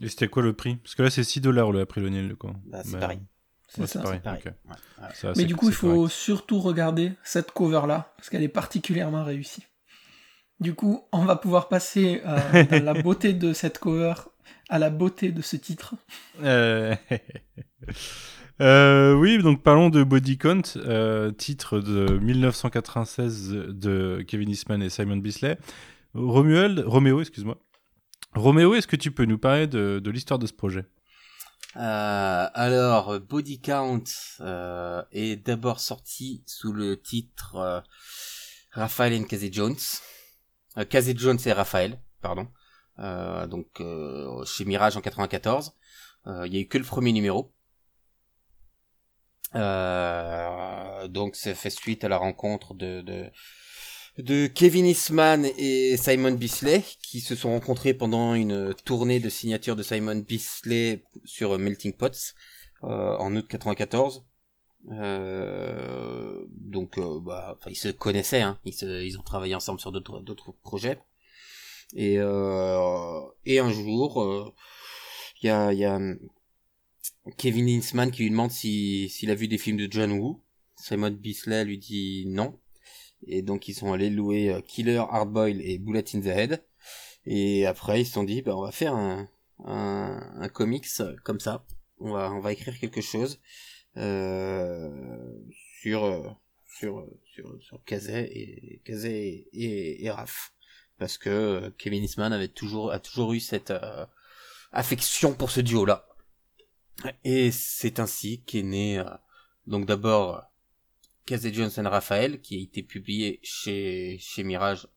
Et c'était quoi le prix? Parce que là, c'est 6 dollars le April O'Neil, quoi. Bah, c'est Bah, pareil. C'est ouais, ça. c'est pareil. Pareil. ok. Ouais, ouais. Ça, Mais du coup, il faut correct. surtout regarder cette cover-là, parce qu'elle est particulièrement réussie. Du coup, on va pouvoir passer euh, de la [laughs] beauté de cette cover à la beauté de ce titre. [laughs] Euh, oui, donc parlons de Body Count, euh, titre de 1996 de Kevin Eastman et Simon Bisley. Romuald, Roméo, excuse-moi. Roméo, est-ce que tu peux nous parler de, l'histoire de ce projet? Euh, alors, Body Count euh, est d'abord sorti sous le titre euh, Raphael and Casey Jones. Euh, Casey Jones et Raphaël, pardon. Donc chez Mirage en 94. Euh, Il y a eu que le premier numéro. Euh, donc ça fait suite à la rencontre de, de de Kevin Eastman et Simon Bisley qui se sont rencontrés pendant une tournée de signature de Simon Bisley sur Melting Pots euh, en août 94. Euh, donc euh, bah, ils se connaissaient, hein. ils, ont travaillé ensemble sur d'autres d'autres projets. Et euh, et un jour, euh, il y a y a Kevin Eastman qui lui demande si s'il a vu des films de John Woo. Simon Bisley lui dit non. Et donc ils sont allés louer euh, Killer, Hardboil et Bullet in the Head. Et après ils se sont dit bah on va faire un, un, un comics euh, comme ça. On va on va écrire quelque chose euh, sur euh, sur sur sur et Kazay et, et, et Raph parce que Kevin Eastman avait toujours a toujours eu cette euh, affection pour ce duo là. Et c'est ainsi qu'est né euh, donc d'abord Casey Johnson Raphaël, qui a été publié chez, chez Mirage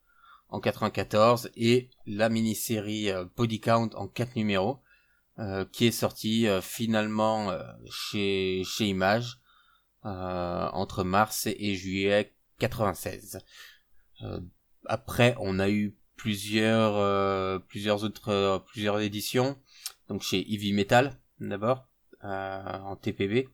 en 94, et la mini-série euh, Body Count en quatre numéros, euh, qui est sortie euh, finalement euh, chez, chez Image entre mars et juillet 96. Euh, après, on a eu plusieurs, plusieurs autres, plusieurs éditions, donc chez Heavy Metal d'abord, en TPB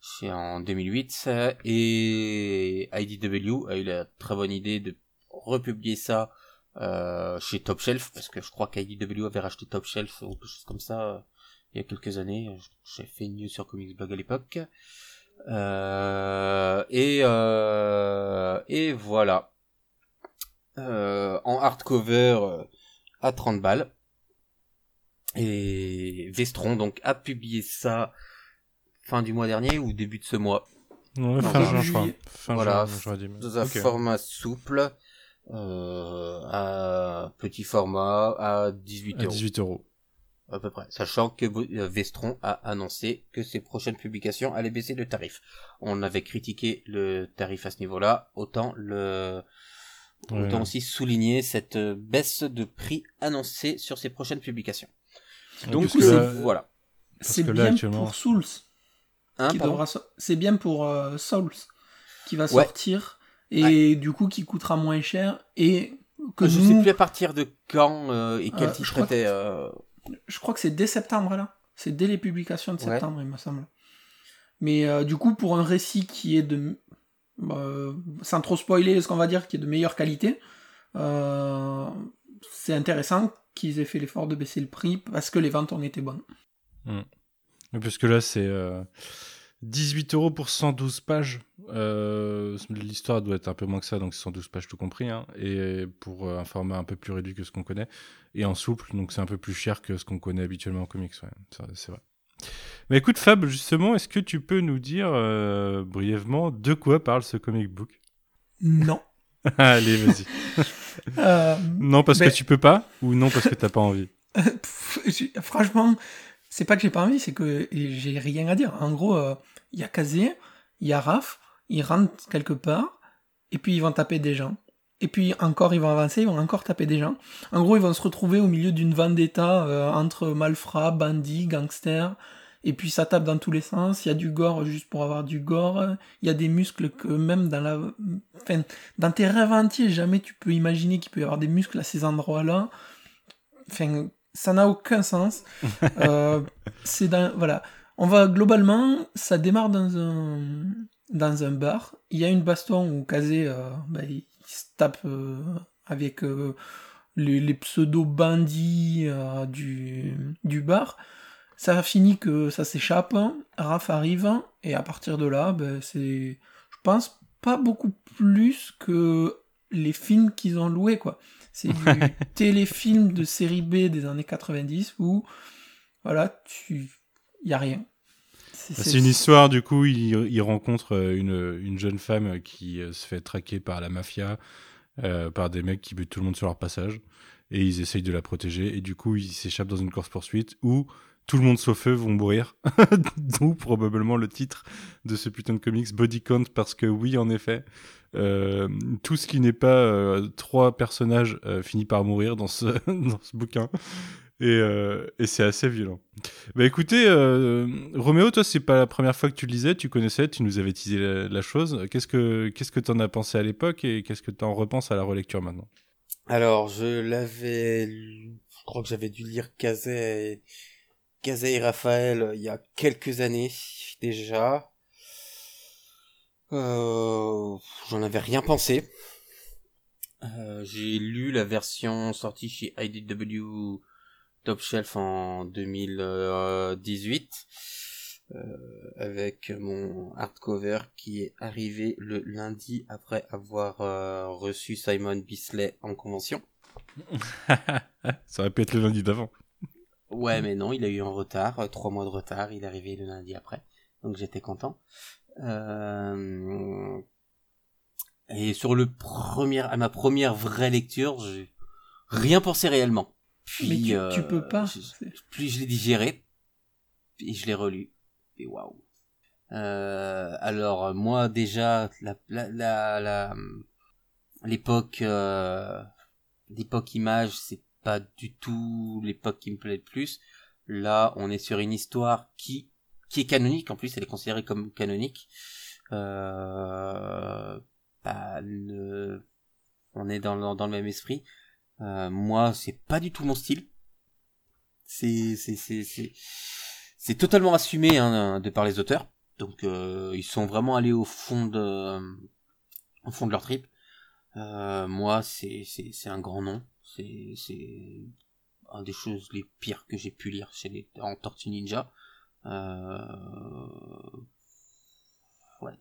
chez en 2008 euh, et IDW a eu la très bonne idée de republier ça euh, chez Top Shelf parce que je crois qu'IDW avait racheté Top Shelf ou quelque chose comme ça euh, il y a quelques années. J'ai fait une news sur Comics Blog à l'époque. Euh, et euh, et voilà. Euh, en hardcover euh, à 30 balles et Vestron donc a publié ça fin du mois dernier ou début de ce mois? Ouais, Non, fin juin, je crois. juillet. Fin Voilà, juin, j'aurais dit, mais- Dans un format souple, euh, à petit format, à 18 À euros. 18 euros. À peu près. Sachant que euh, Vestron a annoncé que ses prochaines publications allaient baisser le tarif. On avait critiqué le tarif à ce niveau-là, autant le, Ouais. autant aussi souligner cette euh, baisse de prix annoncée sur ses prochaines publications. Donc c'est- là- voilà. Parce C'est bien actuellement- pour Souls. Hein, qui devra C'est bien pour Souls qui va Ouais. sortir et du coup qui coûtera moins cher et que je nous, sais plus à partir de quand euh, et quel Euh, je titre crois que- était. euh, je crois que c'est dès septembre là. C'est dès les publications de Ouais. septembre, il me semble. Mais euh, du coup, pour un récit qui est de, euh, sans trop spoiler, ce qu'on va dire, qui est de meilleure qualité, euh, c'est intéressant qu'ils aient fait l'effort de baisser le prix parce que les ventes ont été bonnes. Parce que là, c'est euh, 18 euros pour 112 pages. Euh, L'histoire doit être un peu moins que ça, donc c'est 112 pages tout compris. hein. et pour euh, un format un peu plus réduit que ce qu'on connaît. Et en souple, donc c'est un peu plus cher que ce qu'on connaît habituellement en comics. Ouais, c'est vrai. Mais écoute, Fab, justement, est-ce que tu peux nous dire euh, brièvement de quoi parle ce comic book? Non. [laughs] Allez, vas-y. Euh, non parce que tu peux pas ou non parce que t'as pas envie? [laughs] Franchement, c'est pas que j'ai pas envie, c'est que j'ai rien à dire. En gros, euh, il y a Kazé, il y a Raph, ils rentrent quelque part, et puis ils vont taper des gens. Et puis encore, ils vont avancer, ils vont encore taper des gens. En gros, ils vont se retrouver au milieu d'une vendetta euh, entre malfrats, bandits, gangsters. Et puis ça tape dans tous les sens. Il y a du gore juste pour avoir du gore. Il y a des muscles que même dans la, enfin, dans tes rêves entiers, jamais tu peux imaginer qu'il peut y avoir des muscles à ces endroits-là. Enfin, ça n'a aucun sens. [laughs] Euh, c'est dans, voilà. On va globalement, ça démarre dans un dans un bar. Il y a une baston où Kazé, euh, bah, il se tape euh, avec les, les pseudo bandits euh, du du bar. Ça finit que ça s'échappe. Raph arrive et à partir de là, ben, c'est, je pense, pas beaucoup plus que les films qu'ils ont loués quoi. C'est du [laughs] téléfilm de série B des années 90 où voilà, tu y a rien. Bah, C'est une histoire, du coup, il, il rencontre euh, une, une jeune femme qui euh, se fait traquer par la mafia, euh, par des mecs qui butent tout le monde sur leur passage, et ils essayent de la protéger, et du coup, ils s'échappent dans une course-poursuite où tout le monde sauf eux vont mourir. [laughs] D'où probablement le titre de ce putain de comics, Body Count, parce que oui, en effet, euh, tout ce qui n'est pas euh, trois personnages euh, finit par mourir dans ce, [laughs] dans ce bouquin. Et, euh, et c'est assez violent. Bah écoutez, Roméo, toi, c'est pas la première fois que tu le lisais, tu connaissais, tu nous avais teasé la, chose. Qu'est-ce que qu'est-ce que t'en as pensé à l'époque et qu'est-ce que t'en repenses à la relecture maintenant? Alors, je l'avais, je crois que j'avais dû lire Kazé et, Kazé et Raphaël euh, il y a quelques années déjà. Euh, j'en avais rien pensé. Euh, j'ai lu la version sortie chez IDW Top Shelf en 2018 euh, avec mon hardcover qui est arrivé le lundi après avoir euh, reçu Simon Bisley en convention. [laughs] Ça aurait pu être le lundi d'avant. Ouais, mais non, il a eu un retard, euh, trois mois de retard, il est arrivé le lundi après, donc j'étais content. Euh... Et sur le premier, à ma première vraie lecture, j'ai rien pensé réellement. Puis, Mais tu, euh, tu peux pas. je- Puis je l'ai digéré, et je l'ai relu, et waouh. Euh, alors moi déjà, la, la, la, la- l'époque, euh, l'époque image, c'est pas du tout l'époque qui me plaît le plus. Là, on est sur une histoire qui qui est canonique. En plus, elle est considérée comme canonique. Euh, bah, on est dans, le- même esprit. Euh, moi, c'est pas du tout mon style. C'est c'est c'est c'est c'est totalement assumé hein, de par les auteurs. Donc euh, ils sont vraiment allés au fond de au fond de leur trip. Euh, moi, c'est c'est c'est un grand nom. C'est c'est un des choses les pires que j'ai pu lire chez les en Tortue Ninja. Euh... Ouais,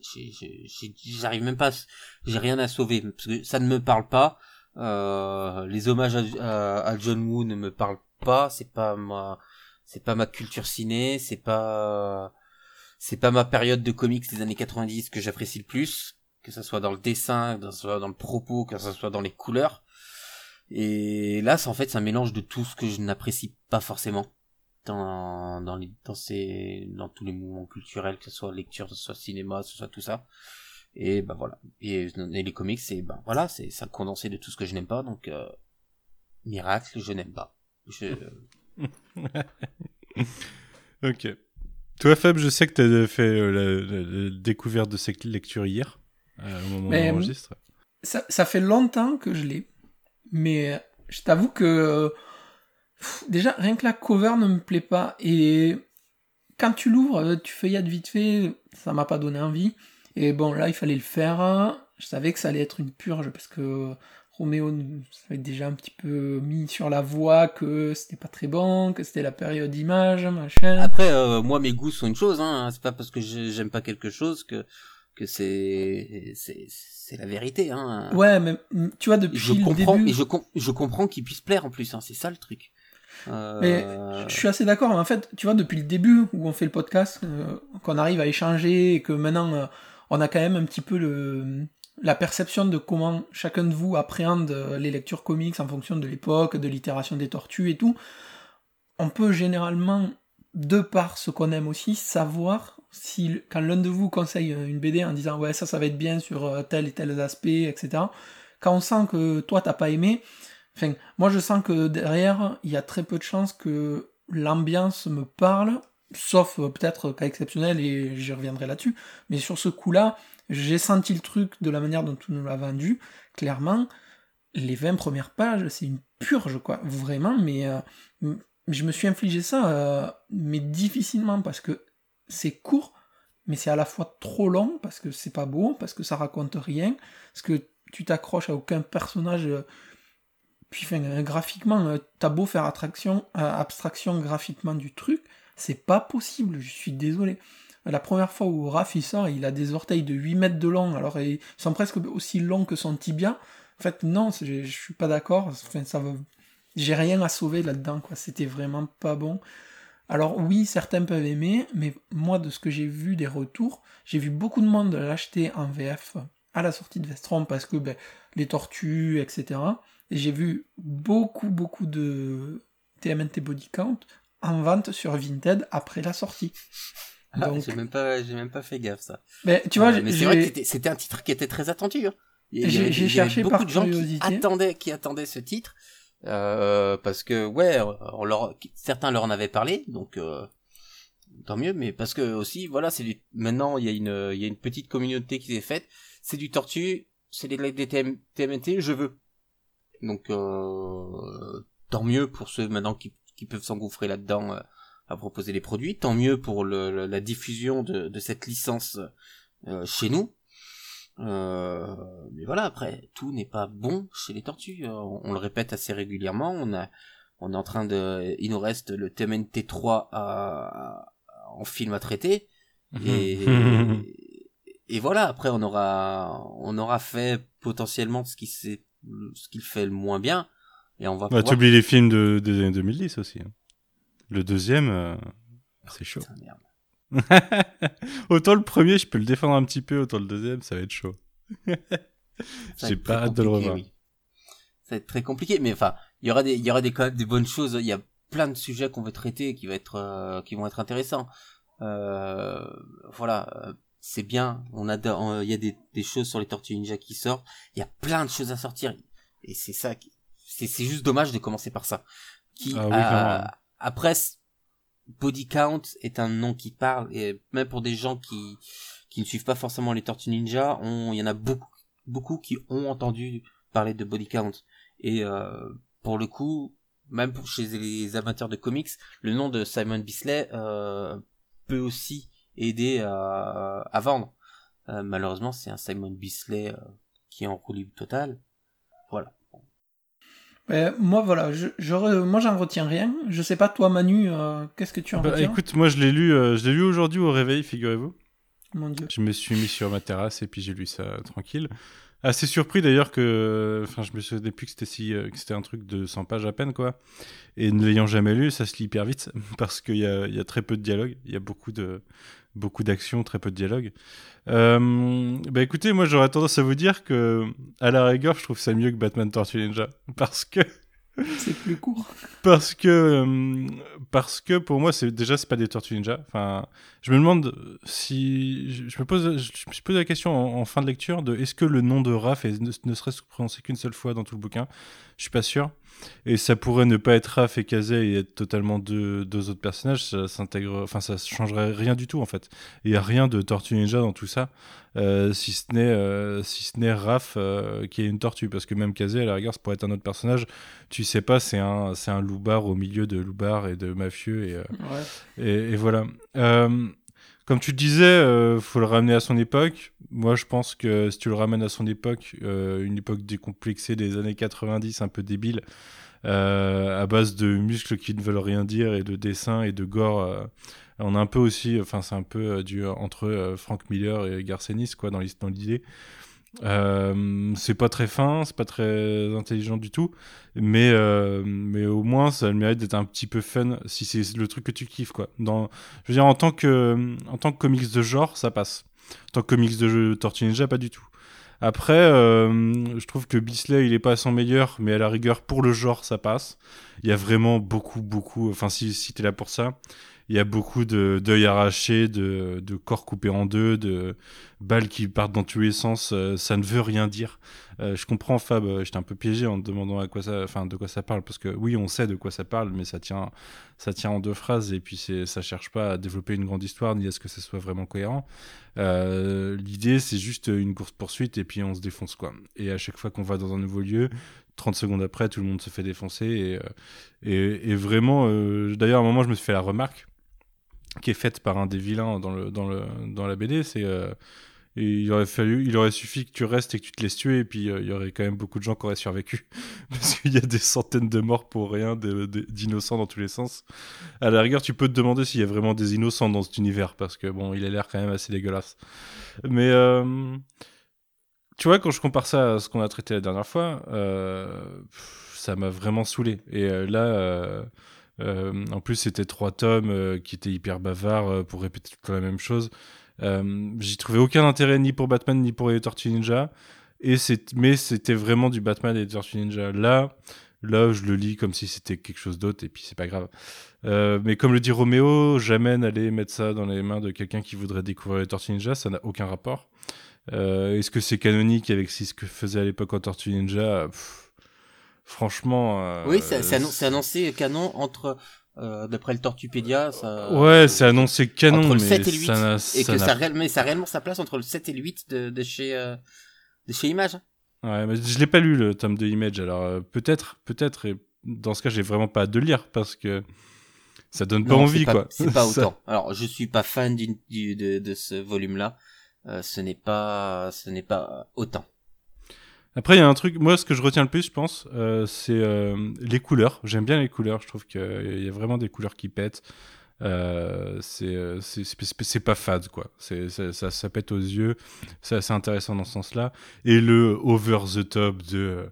j'arrive même pas, j'ai rien à sauver parce que ça ne me parle pas. Euh, les hommages à John Woo ne me parlent pas. C'est pas ma, c'est pas ma culture ciné. C'est pas, c'est pas ma période de comics des années 90 que j'apprécie le plus. Que ça soit dans le dessin, que ça soit dans le propos, que ça soit dans les couleurs. Et là, c'est en fait c'est un mélange de tout ce que je n'apprécie pas forcément dans dans les dans ces dans tous les mouvements culturels, que ce soit lecture, que ce soit cinéma, que ce soit tout ça. Et ben voilà. Et, et les comics, c'est ben voilà, c'est un condensé de tout ce que je n'aime pas. Donc euh, miracle, je n'aime pas. Je, [laughs] Ok. Toi, Fab, je sais que t'as fait euh, la, la- la découverte de cette lecture hier, euh, au moment où on enregistre. Ça, ça fait longtemps que je l'ai, mais je t'avoue que pff, déjà rien que la cover ne me plaît pas et quand tu l'ouvres, euh, tu feuillettes vite fait, ça m'a pas donné envie. Et bon là, il fallait le faire. Je savais que ça allait être une purge parce que Roméo nous avait déjà un petit peu mis sur la voie que c'était pas très bon, que c'était la période image, machin. Après, euh, moi, mes goûts sont une chose. Hein. C'est pas parce que j'aime pas quelque chose que que c'est c'est c'est la vérité. Hein. Ouais, mais mm, tu vois depuis je le comprends début. et je com- je comprends qu'il puisse plaire en plus. Hein. C'est ça le truc. Euh, Mais je suis assez d'accord. En fait, tu vois, depuis le début où on fait le podcast, euh, qu'on arrive à échanger et que maintenant euh, on a quand même un petit peu le, la perception de comment chacun de vous appréhende les lectures comics en fonction de l'époque, de l'itération des tortues et tout. on peut généralement, de par ce qu'on aime aussi, savoir quand l'un de vous conseille une BD en disant ouais ça ça va être bien sur euh, tel et tel aspect, etc. Quand on sent que toi t'as pas aimé, moi je sens que derrière il y a très peu de chances que l'ambiance me parle, sauf euh, peut-être cas exceptionnel et j'y reviendrai là-dessus. Mais sur ce coup-là, j'ai senti le truc de la manière dont on nous l'a vendu. Clairement, les 20 premières pages, c'est une purge, quoi. Vraiment, mais euh, je me suis infligé ça, euh, mais difficilement, parce que c'est court, mais c'est à la fois trop long, parce que c'est pas beau, parce que ça raconte rien, parce que tu t'accroches à aucun personnage. Euh, puis enfin, graphiquement, t'as beau faire attraction, abstraction graphiquement du truc, c'est pas possible, je suis désolé. La première fois où Raph il sort, il a des orteils de 8 mètres de long, alors ils sont presque aussi longs que son tibia. En fait, non, je, suis pas d'accord. Enfin, ça. J'ai rien à sauver là-dedans, quoi. C'était vraiment pas bon. Alors oui, certains peuvent aimer, mais moi, de ce que j'ai vu des retours, j'ai vu beaucoup de monde l'acheter en VF à la sortie de Vestron parce que ben, les tortues, etc. Et j'ai vu beaucoup, beaucoup de TMNT Body Count en vente sur Vinted après la sortie. Ah, j'ai même pas, j'ai même pas fait gaffe ça. Mais tu vois, mais c'est vrai que c'était un titre qui était très attendu. Hein. J'ai cherché beaucoup par de gens curiosité. qui attendaient, qui attendaient ce titre euh, parce que ouais, leur, certains leur en avaient parlé, donc euh, tant mieux. Mais parce que aussi, voilà, c'est du. Maintenant, il y a une, il y a une petite communauté qui s'est faite. C'est du tortue, c'est des, des TMNT, je veux. Donc euh, tant mieux pour ceux maintenant qui, peuvent s'engouffrer là-dedans euh, à proposer des produits. Tant mieux pour la diffusion de, de cette licence euh, chez nous. Euh, mais voilà, après, tout n'est pas bon chez les tortues. On, on, le répète assez régulièrement. On a, on est en train de, il nous reste le TMNT 3 à, en film à traiter. Et, [laughs] et voilà. Après, on aura, on aura fait potentiellement ce qui c'est, ce qu'il fait le moins bien. Et on va. Bah, tu oublies les films de, des années 2010 aussi. Hein. Le deuxième, euh, c'est chaud. Putain, merde. [laughs] autant le premier, je peux le défendre un petit peu, autant le deuxième, ça va être chaud. J'ai pas hâte de le revoir. Oui. Ça va être très compliqué, mais enfin, il y aura des, il y aura des quand même des bonnes choses. Il y a plein de sujets qu'on veut traiter qui va être, euh, qui vont être intéressants. Euh, voilà, c'est bien. On a, il y a des, des, choses sur les Tortues Ninja qui sortent. Il y a plein de choses à sortir, et c'est ça. C'est, c'est juste dommage de commencer par ça. Qui, ah oui, a, après, Body Count est un nom qui parle et même pour des gens qui qui ne suivent pas forcément les Tortues Ninja, il y en a beaucoup beaucoup qui ont entendu parler de Body Count et euh, pour le coup, même pour chez les amateurs de comics, le nom de Simon Bisley euh, peut aussi aider à, vendre. Euh, malheureusement, c'est un Simon Bisley qui est en roue libre totale. Euh, moi, voilà, je, je moi j'en retiens rien. Je sais pas, toi, Manu, euh, qu'est-ce que tu en bah, retiens? Écoute, moi je l'ai lu, euh, je l'ai lu aujourd'hui au réveil, figurez-vous. Mon Dieu. Je me suis mis sur ma terrasse et puis j'ai lu ça tranquille. Assez surpris d'ailleurs que, enfin, je me souvenais plus que c'était si, que c'était un truc de 100 pages à peine, quoi. Et ne l'ayant jamais lu, ça se lit hyper vite [laughs] parce qu'il y a, y a très peu de dialogue. Il y a beaucoup de, beaucoup d'action, très peu de dialogue. Euh, bah écoutez, moi j'aurais tendance à vous dire que, à la rigueur, je trouve ça mieux que Batman Tortue Ninja. [laughs] Parce que. C'est plus court. Parce que, euh, parce que pour moi, c'est déjà c'est pas des Tortues Ninja. Enfin, je me demande si je, me pose, je, je pose la question en, en, fin de lecture de est-ce que le nom de Raph est, ne, ne serait prononcé qu'une seule fois dans tout le bouquin? Je suis pas sûr. Et ça pourrait ne pas être Raph et Kazé et être totalement deux, deux autres personnages. Ça s'intègre, enfin ça changerait rien du tout en fait. Il y a rien de Tortue Ninja dans tout ça, euh, si ce n'est euh, si ce n'est Raph euh, qui est une tortue, parce que même Kazé à la rigueur, ça pourrait être un autre personnage. Tu sais pas, c'est un c'est un loupard au milieu de loupard et de mafieux et ouais. et, et, voilà. Comme tu disais, euh, faut le ramener à son époque. Moi, je pense que si tu le ramènes à son époque, euh, une époque décomplexée des années 90, un peu débile, euh, à base de muscles qui ne veulent rien dire et de dessins et de gore, on a un peu aussi, enfin, c'est un peu du entre Frank Miller et Garcenis, quoi, dans l'idée. Euh, c'est pas très fin, c'est pas très intelligent du tout, mais euh, mais au moins ça a le mérite d'être un petit peu fun si c'est le truc que tu kiffes quoi. Dans, je veux dire en tant que en tant que comics de genre, ça passe. En tant que comics de jeu Tortue Ninja, pas du tout. Après, euh, je trouve que Bisley, il est pas à son meilleur, mais à la rigueur, pour le genre, ça passe. Il y a vraiment beaucoup, beaucoup. Enfin, si, si t'es là pour ça, il y a beaucoup de d'œils arrachés, de, de corps coupés en deux, de balles qui partent dans tous les sens. euh, ça ne veut rien dire. Euh, je comprends Fab, euh, j'étais un peu piégé en te demandant à quoi ça, enfin de quoi ça parle, parce que oui, on sait de quoi ça parle, mais ça tient, ça tient en deux phrases et puis c'est, ça cherche pas à développer une grande histoire ni à ce que ça soit vraiment cohérent. L'idée, c'est juste une course poursuite et puis on se défonce quoi. Et à chaque fois qu'on va dans un nouveau lieu, 30 secondes après, tout le monde se fait défoncer et, et, vraiment, d'ailleurs à un moment, je me suis fait la remarque qui est faite par un des vilains dans le dans le dans la BD, c'est euh, il aurait fallu, il aurait suffi que tu restes et que tu te laisses tuer, et puis euh, il y aurait quand même beaucoup de gens qui auraient survécu. [laughs] Parce qu'il y a des centaines de morts pour rien, d'innocents dans tous les sens. À la rigueur, tu peux te demander s'il y a vraiment des innocents dans cet univers, parce que bon, il a l'air quand même assez dégueulasse. Mais euh, tu vois, quand je compare ça à ce qu'on a traité la dernière fois, ça m'a vraiment saoulé. Et là, en plus, c'était trois tomes euh, qui étaient hyper bavards euh, pour répéter tout la même chose. Euh, J'y trouvais aucun intérêt ni pour Batman ni pour les Tortues Ninja. Et mais c'était vraiment du Batman et des Tortues Ninja. Là, là, je le lis comme si c'était quelque chose d'autre et puis c'est pas grave. Euh, mais comme le dit Roméo, jamais n'aller mettre ça dans les mains de quelqu'un qui voudrait découvrir les Tortues Ninja, ça n'a aucun rapport. Euh, Est-ce que c'est canonique avec ce que faisait à l'époque en Tortues Ninja Franchement. euh, Oui, c'est c'est annon- c'est annoncé canon entre, euh, d'après le Tortupédia, ça. Ouais, c'est annoncé canon, entre le mais 7 et le 8. ça et ça que ça, réel- mais ça a réellement sa place entre le 7 et le 8 de, de chez, euh, de chez Image. Ouais, mais je l'ai pas lu le tome de Image, alors euh, peut-être, peut-être, et dans ce cas, j'ai vraiment pas hâte de le lire parce que ça donne pas envie, pas- quoi. C'est pas [laughs] autant. Alors, je suis pas fan du, de, de ce volume-là. Euh, ce n'est pas, ce n'est pas autant. Après, il y a un truc, moi, ce que je retiens le plus, je pense, euh, c'est euh, les couleurs. J'aime bien les couleurs, je trouve qu'il y a vraiment des couleurs qui pètent. Euh, c'est euh, pas fade, quoi. C'est- ça, ça pète aux yeux. C'est assez intéressant dans ce sens-là. Et le over the top de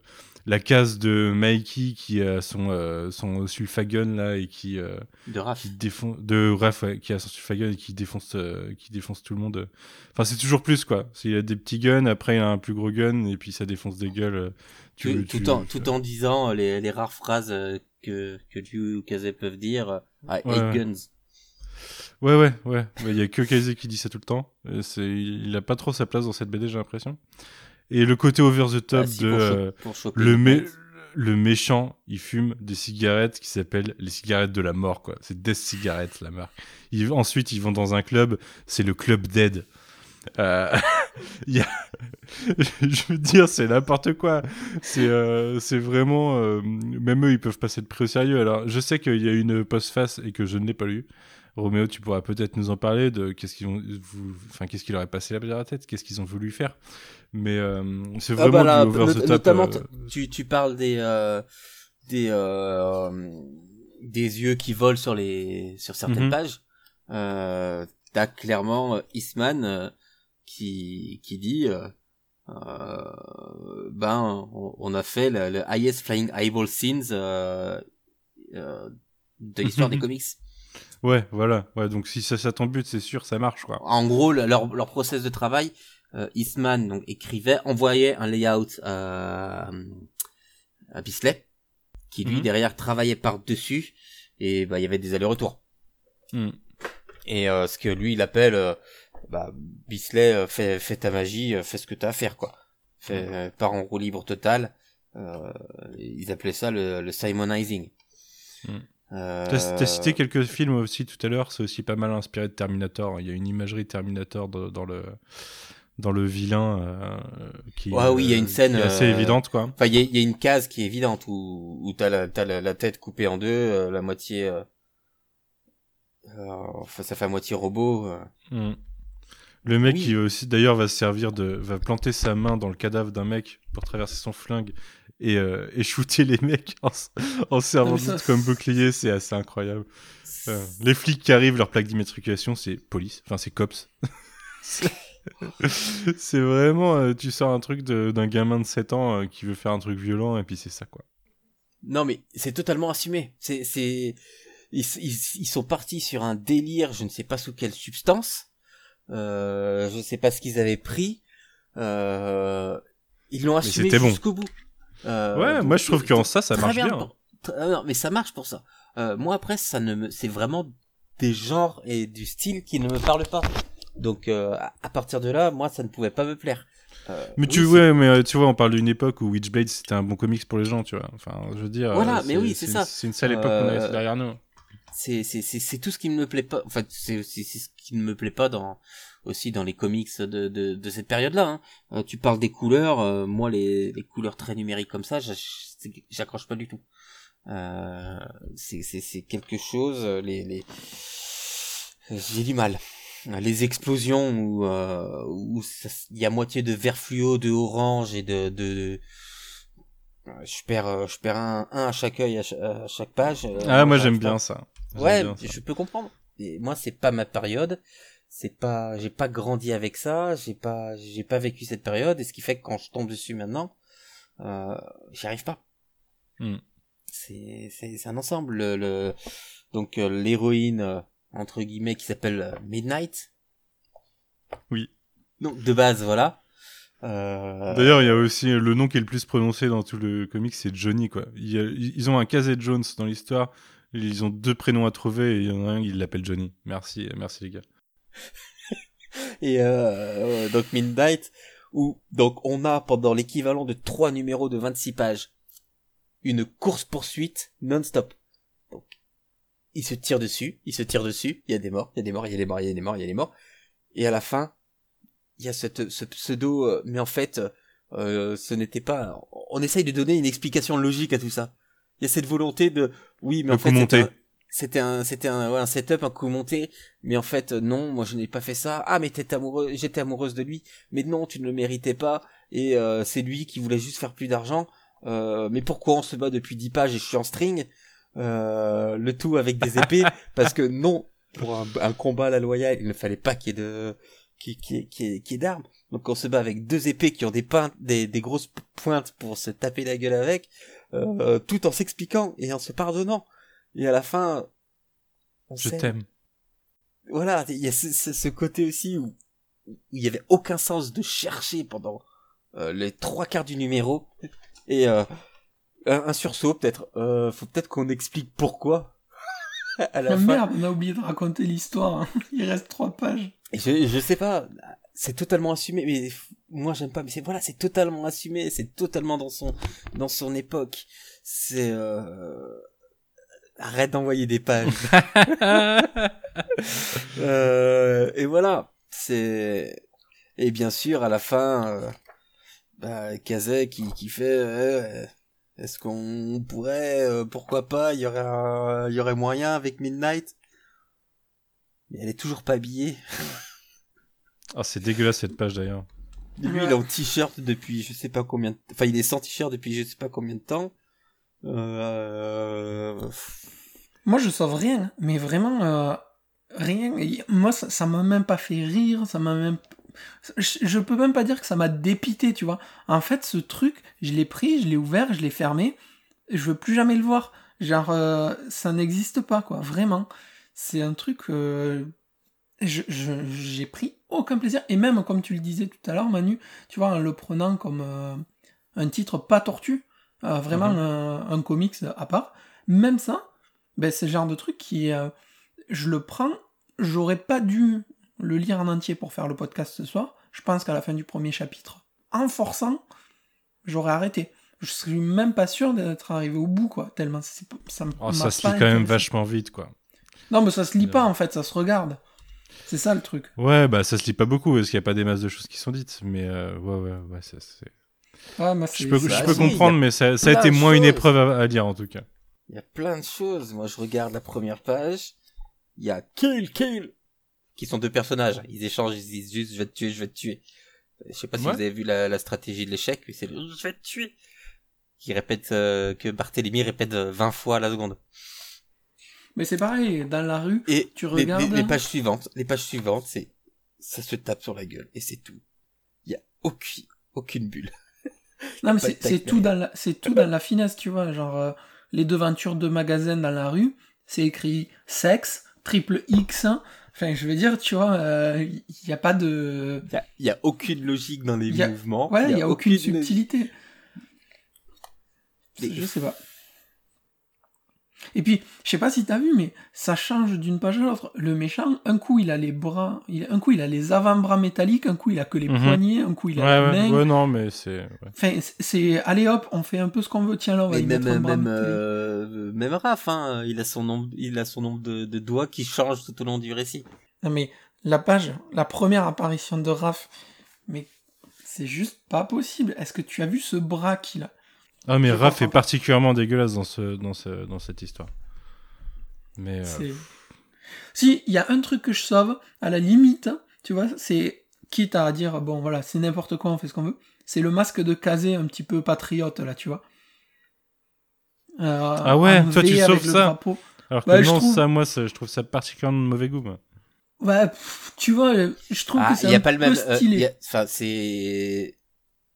la case de Mikey qui a son, euh, son sulfagun là et qui, euh, De Raph. qui défonce de Raph ouais, qui a son sulfagun et qui défonce euh, qui défonce tout le monde enfin c'est toujours plus quoi il a des petits guns après il a un plus gros gun et puis ça défonce des gueules euh, tu, tout, tu- tout en, tout en disant les, les rares phrases que, que Liu ou Kazé peuvent dire. hate Ouais, ouais. guns. ouais ouais ouais il y a que Kaizé qui dit ça tout le temps c'est il a pas trop sa place dans cette BD j'ai l'impression et le côté over the top Ah, de euh, le mé- le méchant il fume des cigarettes qui s'appellent les cigarettes de la mort quoi. C'est Death Cigarettes la marque Ils- ensuite ils vont dans un club c'est le club Dead. Euh, [laughs] il y a- [laughs] je veux dire c'est n'importe quoi. C'est euh, vraiment euh, même eux ils peuvent passer de près au sérieux. Alors je sais qu'il y a une postface et que je ne l'ai pas lu Roméo tu pourras peut-être nous en parler de qu'est-ce qu'ils ont vous- enfin qu'est-ce qui leur est passé là la tête qu'est-ce qu'ils ont voulu faire mais euh, c'est Ah vraiment bah là, du over not- the top notamment, euh, tu, tu parles des, euh, des, euh, des yeux qui volent sur les, sur certaines Mhm. pages. Euh, t'as clairement Eastman euh, qui, qui dit, ben, on, on a fait le, le highest flying eyeball scenes euh, euh, de l'histoire des [laughs] comics. Ouais, voilà. Ouais, donc si ça, ça ton but, c'est sûr, ça marche, quoi. En gros, le- leur, leur process de travail, euh, Eastman donc écrivait, envoyait un layout à, à Bisley, qui lui Mhm. derrière travaillait par dessus, et bah il y avait des allers-retours. Hmm. Et euh, ce que lui il appelle, euh, bah Bisley euh, fais, fais ta magie, euh, fais ce que t'as à faire quoi. Fais, euh, pars en roue libre totale. Euh, ils appelaient ça le, le Simonizing. Euh, T'as cité quelques films aussi tout à l'heure, c'est aussi pas mal inspiré de Terminator. Il y a une imagerie Terminator dans, dans le dans le vilain euh, qui, Ouais, oui, il y a une euh, scène, assez euh, évidente, quoi. Enfin, il y a, il y a une case qui est évidente où, où t'as la, t'as la, la tête coupée en deux, euh, la moitié, euh, euh, enfin, ça fait à moitié robot. euh. Hmm. Le mec Oui. qui aussi d'ailleurs va se servir de va planter sa main dans le cadavre d'un mec pour traverser son flingue et, euh, et shooter les mecs [laughs] en, servant ça, comme bouclier, c'est assez incroyable. Euh, les flics qui arrivent, leur plaque d'immatriculation, c'est police, enfin c'est cops. [laughs] [laughs] C'est- vraiment, euh, tu sors un truc d'un gamin de 7 ans qui veut faire un truc violent et puis c'est ça quoi. Non, mais c'est totalement assumé. C'est, c'est, ils, ils, ils sont partis sur un délire, je ne sais pas sous quelle substance, je ne sais pas ce qu'ils avaient pris. Euh, ils l'ont assumé bon. jusqu'au bout. Euh, Ouais, donc, moi, je trouve qu'en ça, ça marche bien. pour- tr- euh, non, mais ça marche pour ça. Euh, moi après, ça ne me, c'est vraiment des genres et du style qui ne me parlent pas. Donc euh, à- partir de là, moi, ça ne pouvait pas me plaire. Euh, Mais oui, tu mais tu vois, on parle d'une époque où Witchblade c'était un bon comics pour les gens, tu vois. Enfin, je veux dire. Voilà, mais oui, c'est ça. C'est une sale époque qu'on a laissée derrière nous. c'est c'est c'est tout ce qui ne me plaît pas enfin c'est c'est ce qui ne me plaît pas dans aussi dans les comics de de, de cette période là tu parles des couleurs euh, moi les les couleurs très numériques comme ça j'accroche pas du tout euh, c'est quelque chose euh, les les j'ai du mal les explosions où euh, où il y a moitié de vert fluo de orange et de de je perds euh, je perds un, un à chaque œil à chaque, à chaque page euh, Ah, moi j'aime bien ça. Ouais, bien ça. je peux comprendre. Et moi, c'est pas ma période. C'est pas, j'ai pas grandi avec ça. J'ai pas, j'ai pas vécu cette période. Et ce qui fait que quand je tombe dessus maintenant, euh, j'y arrive pas. Hmm. C'est, c'est, un ensemble. Le, le- donc euh, l'héroïne euh, entre guillemets qui s'appelle euh, Midnight. Oui. Donc de base, voilà. D'ailleurs, il y a aussi le nom qui est le plus prononcé dans tout le comic, c'est Johnny, quoi. Il y a- ils ont un Casey Jones dans l'histoire. Ils ont deux prénoms à trouver et il y en a un, il l'appelle Johnny. Merci, merci les gars. [laughs] et euh, donc Midnight où donc on a pendant l'équivalent de trois numéros de 26 pages une course poursuite non-stop. Donc il se tire dessus, il se tire dessus, il y a des morts, il y a des morts, il y a des morts, il y a des morts, il y a des morts et à la fin il y a cette, ce pseudo euh, mais en fait euh, ce n'était pas on essaye de donner une explication logique à tout ça. Il y a cette volonté de oui mais en fait c'était un- c'était un ouais, un setup un coup monté. Mais en fait non moi je n'ai pas fait ça. Ah mais t'étais amoureux j'étais amoureuse de lui. Mais non tu ne le méritais pas. Et euh, c'est lui qui voulait juste faire plus d'argent. Euh, mais pourquoi on se bat depuis 10 pages et je suis en string euh, le tout avec des épées [laughs] parce que non pour un, un combat à la loyale il ne fallait pas qu'il y ait de qui qui qui qui d'armes. Donc on se bat avec deux épées qui ont des pointes des, des grosses pointes pour se taper la gueule avec euh, tout en s'expliquant et en se pardonnant et à la fin on Je t'aime. voilà, il y a ce, ce- ce côté aussi où il y avait aucun sens de chercher pendant euh, les trois quarts du numéro et euh, un, un sursaut peut-être. Euh, faut peut-être qu'on explique pourquoi [laughs] à la Ah, fin. merde, on a oublié de raconter l'histoire. hein. [laughs] Il reste trois pages. Et Je, je sais pas, c'est totalement assumé, mais moi j'aime pas. Mais c'est voilà, c'est totalement assumé, c'est totalement dans son dans son époque. C'est euh... arrête d'envoyer des pages. [laughs] Euh, et voilà, c'est et bien sûr à la fin, euh, bah, Kazek qui qui fait, euh, est-ce qu'on pourrait, euh, pourquoi pas, il y aurait un- il y aurait moyen avec Midnight? Mais elle est toujours pas habillée. Ah, c'est dégueulasse cette page d'ailleurs. Lui, il est en t-shirt depuis je sais pas combien de... Enfin, il est sans t-shirt depuis je sais pas combien de temps. Euh... Moi, je sauve rien, mais vraiment euh, rien. Moi, ça m'a même pas fait rire, ça m'a même. Je, je peux même pas dire que ça m'a dépité, tu vois. En fait, ce truc, je l'ai pris, je l'ai ouvert, je l'ai fermé, je veux plus jamais le voir. Genre, euh, ça n'existe pas, quoi, vraiment. C'est un truc. j'ai pris aucun plaisir, et même comme tu le disais tout à l'heure, Manu, tu vois, en le prenant comme un titre pas tortu, euh, vraiment un, un comics à part, même ça, ben, c'est le genre de truc qui, euh, je le prends, j'aurais pas dû le lire en entier pour faire le podcast ce soir. Je pense qu'à la fin du premier chapitre, en forçant, j'aurais arrêté. Je suis même pas sûr d'être arrivé au bout, quoi, tellement ça me Oh, ça se lit quand même vachement vite, quoi. Non, mais ça se lit pas en fait, ça se regarde. C'est ça le truc. Ouais, bah ça se lit pas beaucoup parce qu'il y a pas des masses de choses qui sont dites. Mais euh, ouais, ouais, ouais, ça, c'est. Moi, Je peux, je peux comprendre, mais ça, ça a été moins une épreuve à, à lire en tout cas. Il y a plein de choses. Moi, je regarde la première page. Il y a kill, kill, qui sont deux personnages. Ils échangent, ils disent juste, je vais te tuer, je vais te tuer. Je sais pas si Ouais. vous avez vu la, la stratégie de l'échec, mais c'est le je vais te tuer. Qui répète, euh, que Barthélemy répète euh, 20 fois à la seconde. Mais c'est pareil, dans la rue, Et Tu les- regardes les, les pages suivantes, les pages suivantes, c'est, ça se tape sur la gueule, et c'est tout. Il y a aucune, aucune bulle. Non, mais c'est tout, dans la- c'est tout dans la finesse, tu vois. Genre, euh, les devantures de magasins dans la rue, c'est écrit sexe, triple X, Enfin, je veux dire, tu vois, il n'y a pas de. Il n'y a, aucune logique dans les Y a- mouvements. Ouais, il n'y a, aucune, aucune subtilité. Je sais pas. Et puis, je sais pas si t'as vu, mais ça change d'une page à l'autre. Le méchant, un coup il a les bras, il- un coup il a les avant-bras métalliques, un coup il a que les Mhm. poignets, un coup il a Ouais, les ouais, mains. ouais, non, mais c'est. ouais. Enfin, c'est- allez hop, on fait un peu ce qu'on veut. Tiens là, on va y même, mettre un bras même, euh, même Raph, hein, il a son nombre, il a son nombre de, de doigts qui change tout au long du récit. Non mais la page, la première apparition de Raph, mais c'est juste pas possible. Est-ce que tu as vu ce bras qu'il a? Ah, mais Raph est particulièrement dégueulasse dans, ce, dans, ce, dans cette histoire. Mais. euh, Si, il y a un truc que je sauve, à la limite, tu vois, c'est quitte à dire, bon voilà, c'est n'importe quoi, on fait ce qu'on veut, c'est le masque de Kazé un petit peu patriote, là, tu vois. Euh, Ah ouais, toi, tu sauves ça drapeau. Alors que Bah, je non, trouve- ça, moi, ça, je trouve ça particulièrement de mauvais goût. moi. Ouais, pff, tu vois, je trouve Ah, que c'est il y a un pas le même, euh, stylé. il y a- enfin, c'est,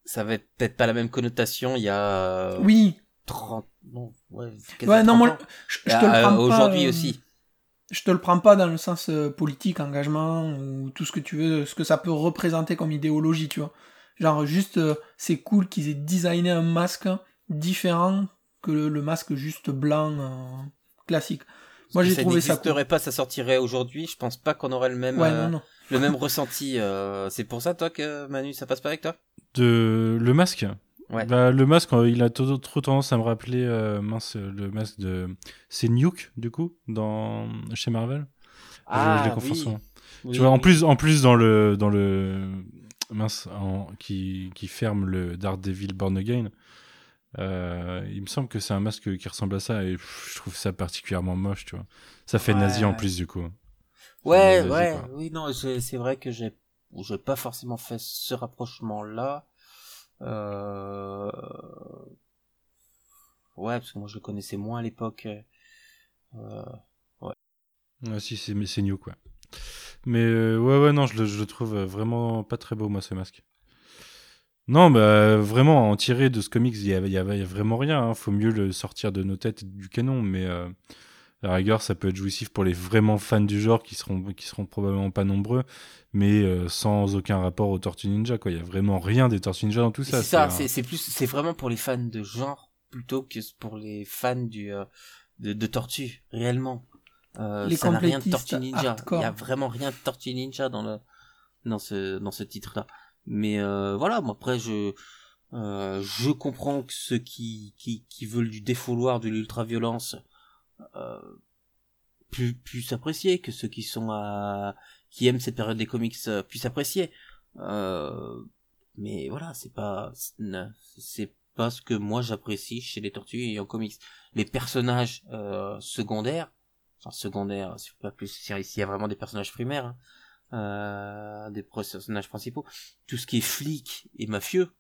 ça va être peut-être pas la même connotation il y a euh, Oui, 30, non, ouais, non, 30 moi, je, je te le prends euh, pas. Aujourd'hui euh, aussi. Je te le prends pas dans le sens euh, politique, engagement, ou tout ce que tu veux, ce que ça peut représenter comme idéologie, tu vois. Genre, juste, c'est cool qu'ils aient designé un masque différent que le, le masque juste blanc euh, classique. Moi, j'ai trouvé ça cool. n'existerait pas, ça sortirait aujourd'hui. Je pense pas qu'on aurait le même, Ouais, euh, non, non. le même ressenti. c'est pour ça, toi, que Manu, ça passe pas avec toi? De... Le masque Ouais. Bah, le masque, euh, il a trop, trop tendance à me rappeler, euh, mince, le masque de. C'est Nuke, du coup, dans... chez Marvel. Je- je confonds souvent. Oui, tu vois, en oui. plus, en plus dans le. Dans le mince, en- qui, qui ferme le Daredevil Born Again, euh, il me semble que c'est un masque qui ressemble à ça et pff, je trouve ça particulièrement moche, tu vois. Ça fait Ouais. nazi en plus, du coup. Ouais, ouais, oui, non, c'est vrai que j'ai, j'ai pas forcément fait ce rapprochement-là. Euh... Ouais, parce que moi je le connaissais moins à l'époque. Euh... Ah, si, c'est mais c'est Nuke, quoi. Mais euh, ouais, ouais, non, je le, trouve vraiment pas très beau, moi, ce masque. Non, bah vraiment, en tirer de ce comics, il y a, il y vraiment rien. hein. Faut mieux le sortir de nos têtes du canon, mais euh, la rigueur, ça peut être jouissif pour les vraiment fans du genre qui seront, qui seront probablement pas nombreux, mais euh, sans aucun rapport aux Tortues Ninja, quoi. Il y a vraiment rien des Tortues Ninja dans tout ça. C'est ça, un- c'est plus, c'est vraiment pour les fans de genre plutôt que pour les fans du euh, de, de Tortue réellement. Euh, Les ça n'a rien de complétistes Tortue Ninja. hardcore. Il y a vraiment rien de Tortue Ninja dans le dans ce dans ce titre-là. Mais euh, voilà, moi après je euh, je comprends que ceux qui qui qui veulent du défouloir, de l'ultra-violence pu- puissent apprécier, que ceux qui sont à qui aiment cette période des comics euh, puissent apprécier. Euh, mais voilà, c'est pas c'est pas ce que moi j'apprécie chez les tortues et en comics. Les personnages euh, secondaires, enfin secondaires, c'est pas plus s'il y a vraiment des personnages primaires, hein, euh, des personnages principaux, tout ce qui est flic et mafieux,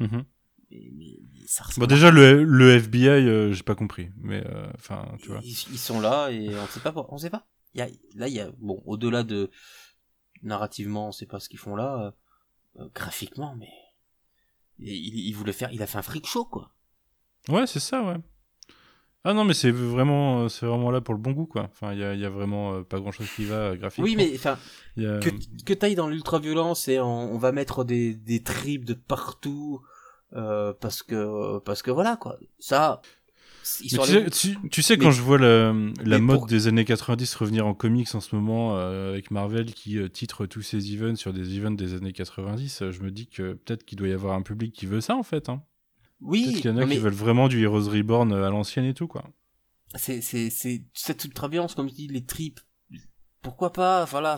Mhm. Mais, mais- mais ça Bon, déjà, le, le FBI, euh, j'ai pas compris, mais euh, enfin, tu vois. ils, ils sont là et on sait pas on sait pas y a, là il y a bon au-delà de narrativement on sait pas ce qu'ils font là euh, graphiquement mais il, il, il voulait faire il a fait un freak show quoi Ouais, c'est ça, ouais. Ah non, mais c'est vraiment, c'est vraiment là pour le bon goût, quoi. Enfin, il y a, y a vraiment pas grand-chose qui va graphiquement. oui mais enfin a- que, que t'ailles dans l'ultra violence et on, on va mettre des, des tripes de partout parce que parce que voilà quoi ça tu, sais, tu, tu sais, Mais- quand je vois la, mode pour- des années 90 revenir en comics en ce moment, euh, avec Marvel qui euh, titre tous ses events sur des events des années 90, euh, je me dis que peut-être qu'il doit y avoir un public qui veut ça, en fait. Hein. oui Peut-être qu'il y en a qui veulent vraiment du Heroes Reborn euh, à l'ancienne et tout, quoi. c'est c'est c'est cette ultra violence comme je dis les tripes pourquoi pas voilà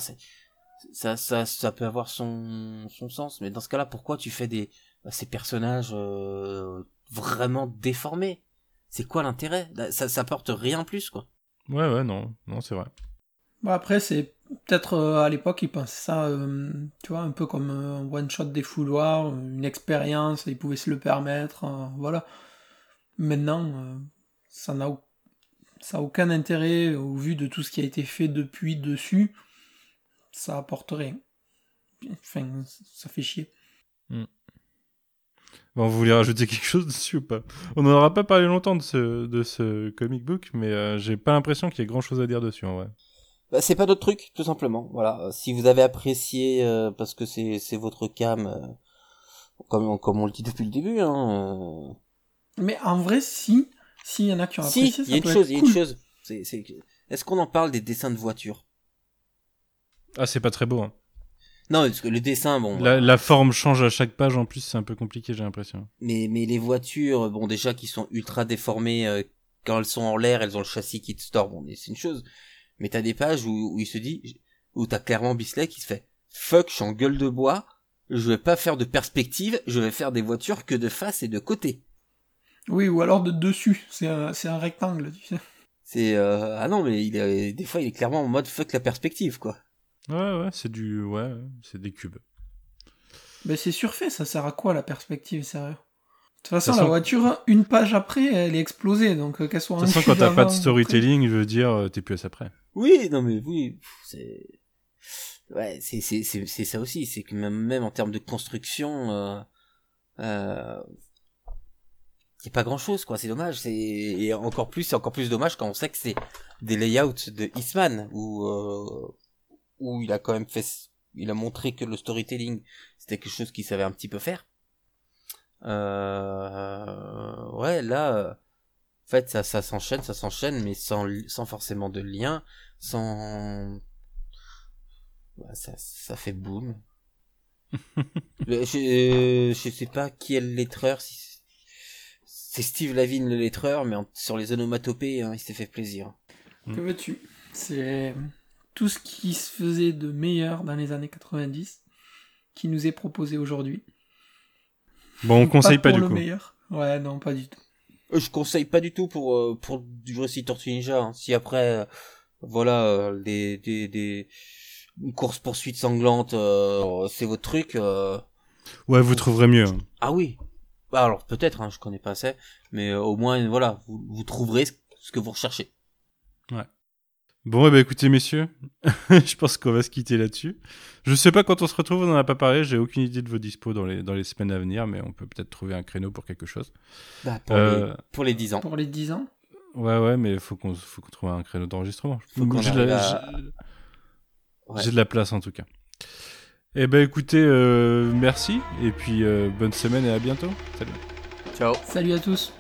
ça ça ça peut avoir son son sens mais dans ce cas-là pourquoi tu fais des ces personnages euh, vraiment déformés c'est quoi l'intérêt? Ça ça apporte rien en plus quoi Ouais, ouais, non, non, c'est vrai. Bon, après, c'est peut-être euh, à l'époque, ils pensaient ça, euh, tu vois, un peu comme euh, un one-shot des fouloirs, une expérience, ils pouvaient se le permettre, euh, voilà. Maintenant, euh, ça n'a ça a aucun intérêt au vu de tout ce qui a été fait depuis dessus. Ça apporte rien. Enfin, ça fait chier. Bon, vous voulez rajouter quelque chose dessus ou pas? On n'en aura pas parlé longtemps de ce, de ce comic book, mais euh, j'ai pas l'impression qu'il y ait grand chose à dire dessus, en vrai. Bah, c'est pas notre truc, tout simplement. Voilà. Euh, Si vous avez apprécié, euh, parce que c'est c'est votre cam, euh, comme comme on le dit depuis le début, hein. Mais en vrai, si, s'il y en a qui ont Si, apprécié, il y a ça une peut chose, être il y a une cool. chose. C'est c'est que- est-ce qu'on en parle des dessins de voitures? Ah, c'est pas très beau. hein. Non, parce que le dessin, bon. La, la forme change à chaque page en plus, c'est un peu compliqué, j'ai l'impression. Mais, mais les voitures, bon, déjà qui sont ultra déformées, euh, quand elles sont en l'air, elles ont le châssis qui te store, bon, mais c'est une chose. Mais t'as des pages où, où il se dit, où t'as clairement Bisley qui se fait, fuck, je suis en gueule de bois, je vais pas faire de perspective, je vais faire des voitures que de face et de côté. Oui, ou alors de dessus, c'est un, c'est un rectangle, tu sais. C'est, euh, ah non, mais il est, des fois, il est clairement en mode fuck la perspective, quoi. Ouais, ouais, c'est du. Ouais, c'est des cubes. Ben c'est surfait, ça sert à quoi la perspective, sérieux De toute façon, la voiture, une page après, elle est explosée, donc euh, qu'elle soit De toute façon, quand t'as pas de storytelling, je veux dire, euh, t'es plus à ça près. Oui, non mais oui, c'est ouais, c'est c'est c'est c'est ça aussi, c'est que même même en termes de construction euh euh y a pas grand-chose quoi, c'est dommage, c'est et encore plus c'est encore plus dommage quand on sait que c'est des layouts de Eastman où euh, où il a quand même fait il a montré que le storytelling c'était quelque chose qu'il savait un petit peu faire. Euh, ouais, là en fait, ça, ça s'enchaîne, ça s'enchaîne, mais sans, sans forcément de lien, sans... Ça, ça fait boum. [laughs] Euh, je, euh, je sais pas qui est le lettreur, si c'est- c'est Steve Lavigne le lettreur, mais en- sur les onomatopées, hein, il s'est fait plaisir. Que veux-tu? C'est tout ce qui se faisait de meilleur dans les années 90 qui nous est proposé aujourd'hui. Bon, on conseille pas, pour du le coup. meilleur. Ouais, non, pas du tout. Euh, Je conseille pas du tout pour, euh, pour du Jurassic Tortue Ninja, hein. si après, euh, voilà, des, des, des, une course poursuite sanglante, euh, c'est votre truc, euh, Ouais, vous trouverez mieux. hein. Ah oui. Bah alors peut-être, hein, je connais pas assez, mais euh, au moins voilà, vous, vous trouverez ce que vous recherchez. Bon, eh ben, écoutez, messieurs, [laughs] je pense qu'on va se quitter là-dessus. Je sais pas quand on se retrouve, on en a pas parlé, j'ai aucune idée de vos dispos dans les, dans les semaines à venir, mais on peut peut-être trouver un créneau pour quelque chose. Bah, pour, Euh, les, pour les 10 ans. Pour les 10 ans? Ouais, ouais, mais faut qu'on faut qu'on trouve un créneau d'enregistrement. Faut qu'on J'ai de, arrive la- à- j'ai- Ouais. j'ai de la place en tout cas. Eh ben écoutez, euh, merci, et puis euh, bonne semaine et à bientôt. Salut. Ciao. Salut à tous